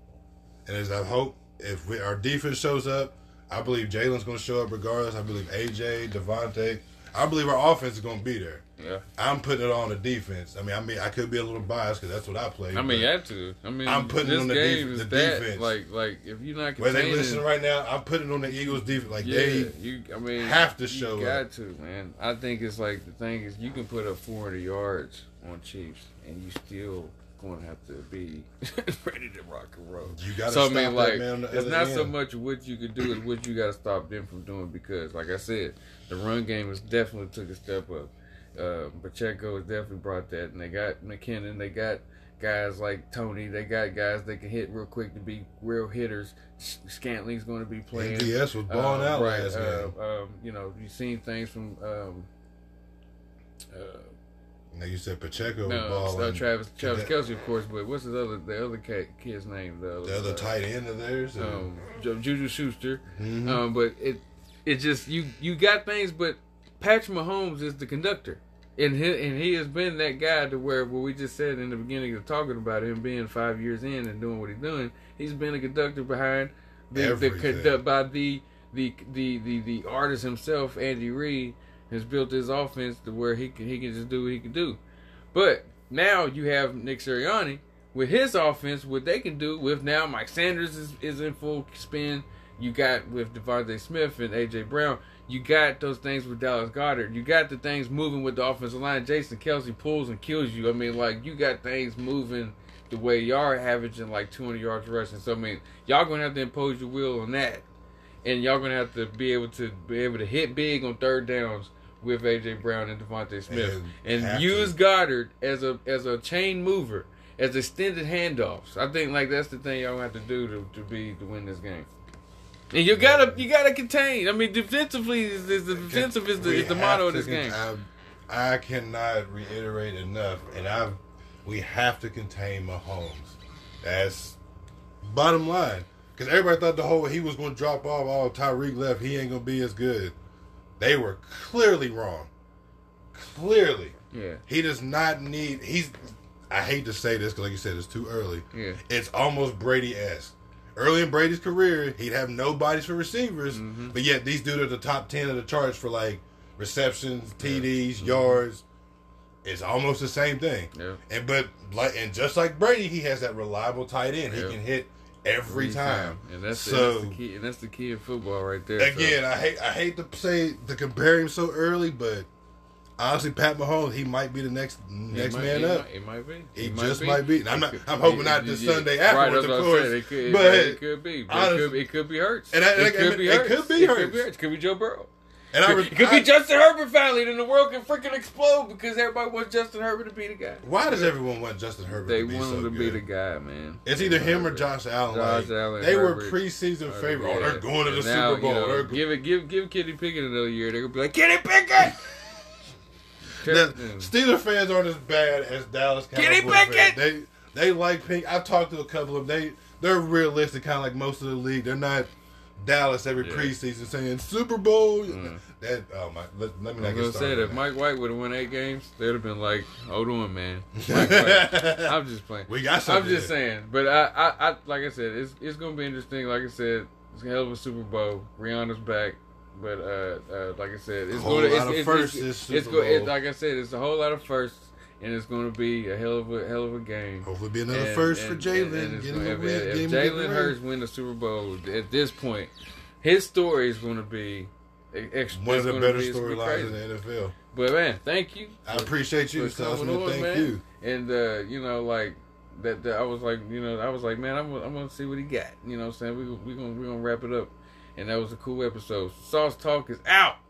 S3: And as I hope, if we, our defense shows up, I believe Jalen's going to show up regardless. I believe AJ, DeVonta. I believe our offense is going to be there.
S2: Yeah.
S3: I'm putting it on the defense. I mean, I mean, I could be a little biased because that's what I play.
S2: I mean, you have to. I mean,
S3: I'm putting
S2: this
S3: on the
S2: game
S3: def-
S2: is
S3: the
S2: that
S3: defense.
S2: like like if you're not
S3: Where they
S2: containing,
S3: listen right now, I'm putting on the Eagles defense. Like
S2: yeah,
S3: they,
S2: you. I mean,
S3: have to show.
S2: you got
S3: up.
S2: to, man. I think it's like the thing is you can put up 400 yards on Chiefs and you still going to have to be ready to rock and roll.
S3: you got to
S2: So I
S3: stop
S2: mean,
S3: that
S2: like,
S3: man.
S2: It's
S3: other
S2: not so much what you could do; it's what you got to stop them from doing. Because, like I said, the run game has definitely took a step up. Uh, Pacheco has definitely brought that, and they got McKinnon. They got guys like Toney. They got guys that can hit real quick to be real hitters. Scantling's going to be playing.
S3: MVS was balling
S2: Uh,
S3: out
S2: right,
S3: last
S2: uh,
S3: game.
S2: Um, you know, you've seen things from. Um, uh,
S3: Now you said Pacheco was
S2: no,
S3: balling.
S2: uh, Travis Travis Kelce, of course, but what's his other the other kid, kid's name? The,
S3: the other
S2: uh,
S3: tight end of theirs.
S2: um, Juju Schuster.
S3: mhm.
S2: Um, but it it just you you got things, but Patrick Mahomes is the conductor, and he and he has been that guy to where what we just said in the beginning of talking about him being five years in and doing what he's doing. He's been a conductor behind the, the
S3: Everything.
S2: by the the the the the artist himself, Andy Reid, has built his offense to where he can he can just do what he can do. But now you have Nick Sirianni with his offense, what they can do with now Miles Sanders is, is in full spin. You got with DeVonta Smith and AJ Brown. You got those things with Dallas Goedert. You got the things moving with the offensive line. Jason Kelce pulls and kills you. I mean, like you got things moving the way y'all are averaging like 200 yards rushing. So I mean, y'all gonna have to impose your will on that, and y'all gonna have to be able to be able to hit big on third downs with AJ Brown and DeVonta Smith,
S3: And
S2: and, use
S3: to.
S2: Goedert as a as a chain mover, as extended handoffs. I think like that's the thing y'all have to do to, to be to win this game. And you gotta you gotta contain. I mean, defensively is, is the defensive is the, is the motto of this
S3: con-
S2: game.
S3: I, I cannot reiterate enough, and I we have to contain Mahomes. That's bottom line. Because everybody thought the whole he was going to drop off. Oh, Tyreek left. He ain't going to be as good. They were clearly wrong. Clearly,
S2: Yeah,
S3: he does not need. He's. I hate to say this because, like you said, it's too early.
S2: yeah.
S3: It's almost Brady esque. Early in Brady's career, he'd have no bodies for receivers,
S2: Mm-hmm.
S3: but yet these dudes are the top ten of the charts for like receptions, TDs,
S2: Mm-hmm.
S3: yards. It's almost the same thing.
S2: Yeah.
S3: And but like and just like Brady, he has that reliable tight end.
S2: Yeah.
S3: He can hit every time.
S2: and that's,
S3: so
S2: and that's the key. And that's the key in football right there. So-
S3: again, I hate I hate to say to compare him so early, but honestly, Pat Mahomes, he might be the next next
S2: might-
S3: man
S2: it
S3: up.
S2: Might, it might be.
S3: He
S2: It
S3: just
S2: be.
S3: might be. And I'm not- I'm hoping
S2: it-
S3: not this
S2: it-
S3: Sunday afterwards, of course.
S2: said. It could, it,
S3: But-
S2: it could be. But
S3: honest-
S2: it, could, it could be Hurts.
S3: And I-
S2: it could be
S3: it
S2: Hurts.
S3: could be
S2: It could be Hurts. It could be Joe Burrow.
S3: And I,
S2: It
S3: re-
S2: could be Justin Herbert finally, then the world can freaking explode because everybody wants Justin Herbert to be the guy.
S3: Why does everyone want Justin Herbert
S2: They
S3: to be the guy?
S2: They want
S3: so
S2: him to be the guy, man.
S3: It's either him or Josh Allen.
S2: Josh
S3: like,
S2: Allen,
S3: they were preseason favorite. Oh, they're going to the
S2: now,
S3: Super Bowl.
S2: you know,
S3: go-
S2: give it, give, give Kenny Pickett another year. They're gonna be like, Kenny Pickett.
S3: The
S2: Mm.
S3: Steeler fans aren't as bad as Dallas Cowboys
S2: Kenny
S3: fans.
S2: Pickett!
S3: They they like Pink. I've talked to a couple of them. They they're realistic, kind of like most of the league. They're not Dallas every
S2: Yeah.
S3: preseason saying Super Bowl.
S2: Mm.
S3: That oh my. Let, let me
S2: I
S3: not
S2: was
S3: get started.
S2: that if Mike White would have won eight games, they'd have been like, "Hold on, man." Mike White. I'm just playing.
S3: We got something.
S2: I'm just saying, but I, I, I, like I said, it's it's gonna be interesting. Like I said, it's a hell of a Super Bowl. Rihanna's back, but uh, uh like I said, it's going to
S3: lot
S2: it's,
S3: of
S2: it's,
S3: firsts
S2: it's, it's go, like I said, it's a whole lot of firsts, and it's going to be a hell of a hell of a game.
S3: Hopefully, be another
S2: And-
S3: first for
S2: and-
S3: Jalen.
S2: and- and it's
S3: Get him
S2: gonna-
S3: a
S2: if, if
S3: a good
S2: Jalen. Hurts win the Super Bowl at this point, his story is going to be e- extra.
S3: one of the better
S2: be- it's gonna
S3: storylines in the NFL.
S2: But man, thank you.
S3: I appreciate you,
S2: for coming on,
S3: Thank
S2: man.
S3: you.
S2: And uh, you know, like that, that I was like, you know, I was like, man, I'm, I'm gonna see what he got. You know, what I'm saying we we gonna we gonna wrap it up, and that was a cool episode. SossTalk is out.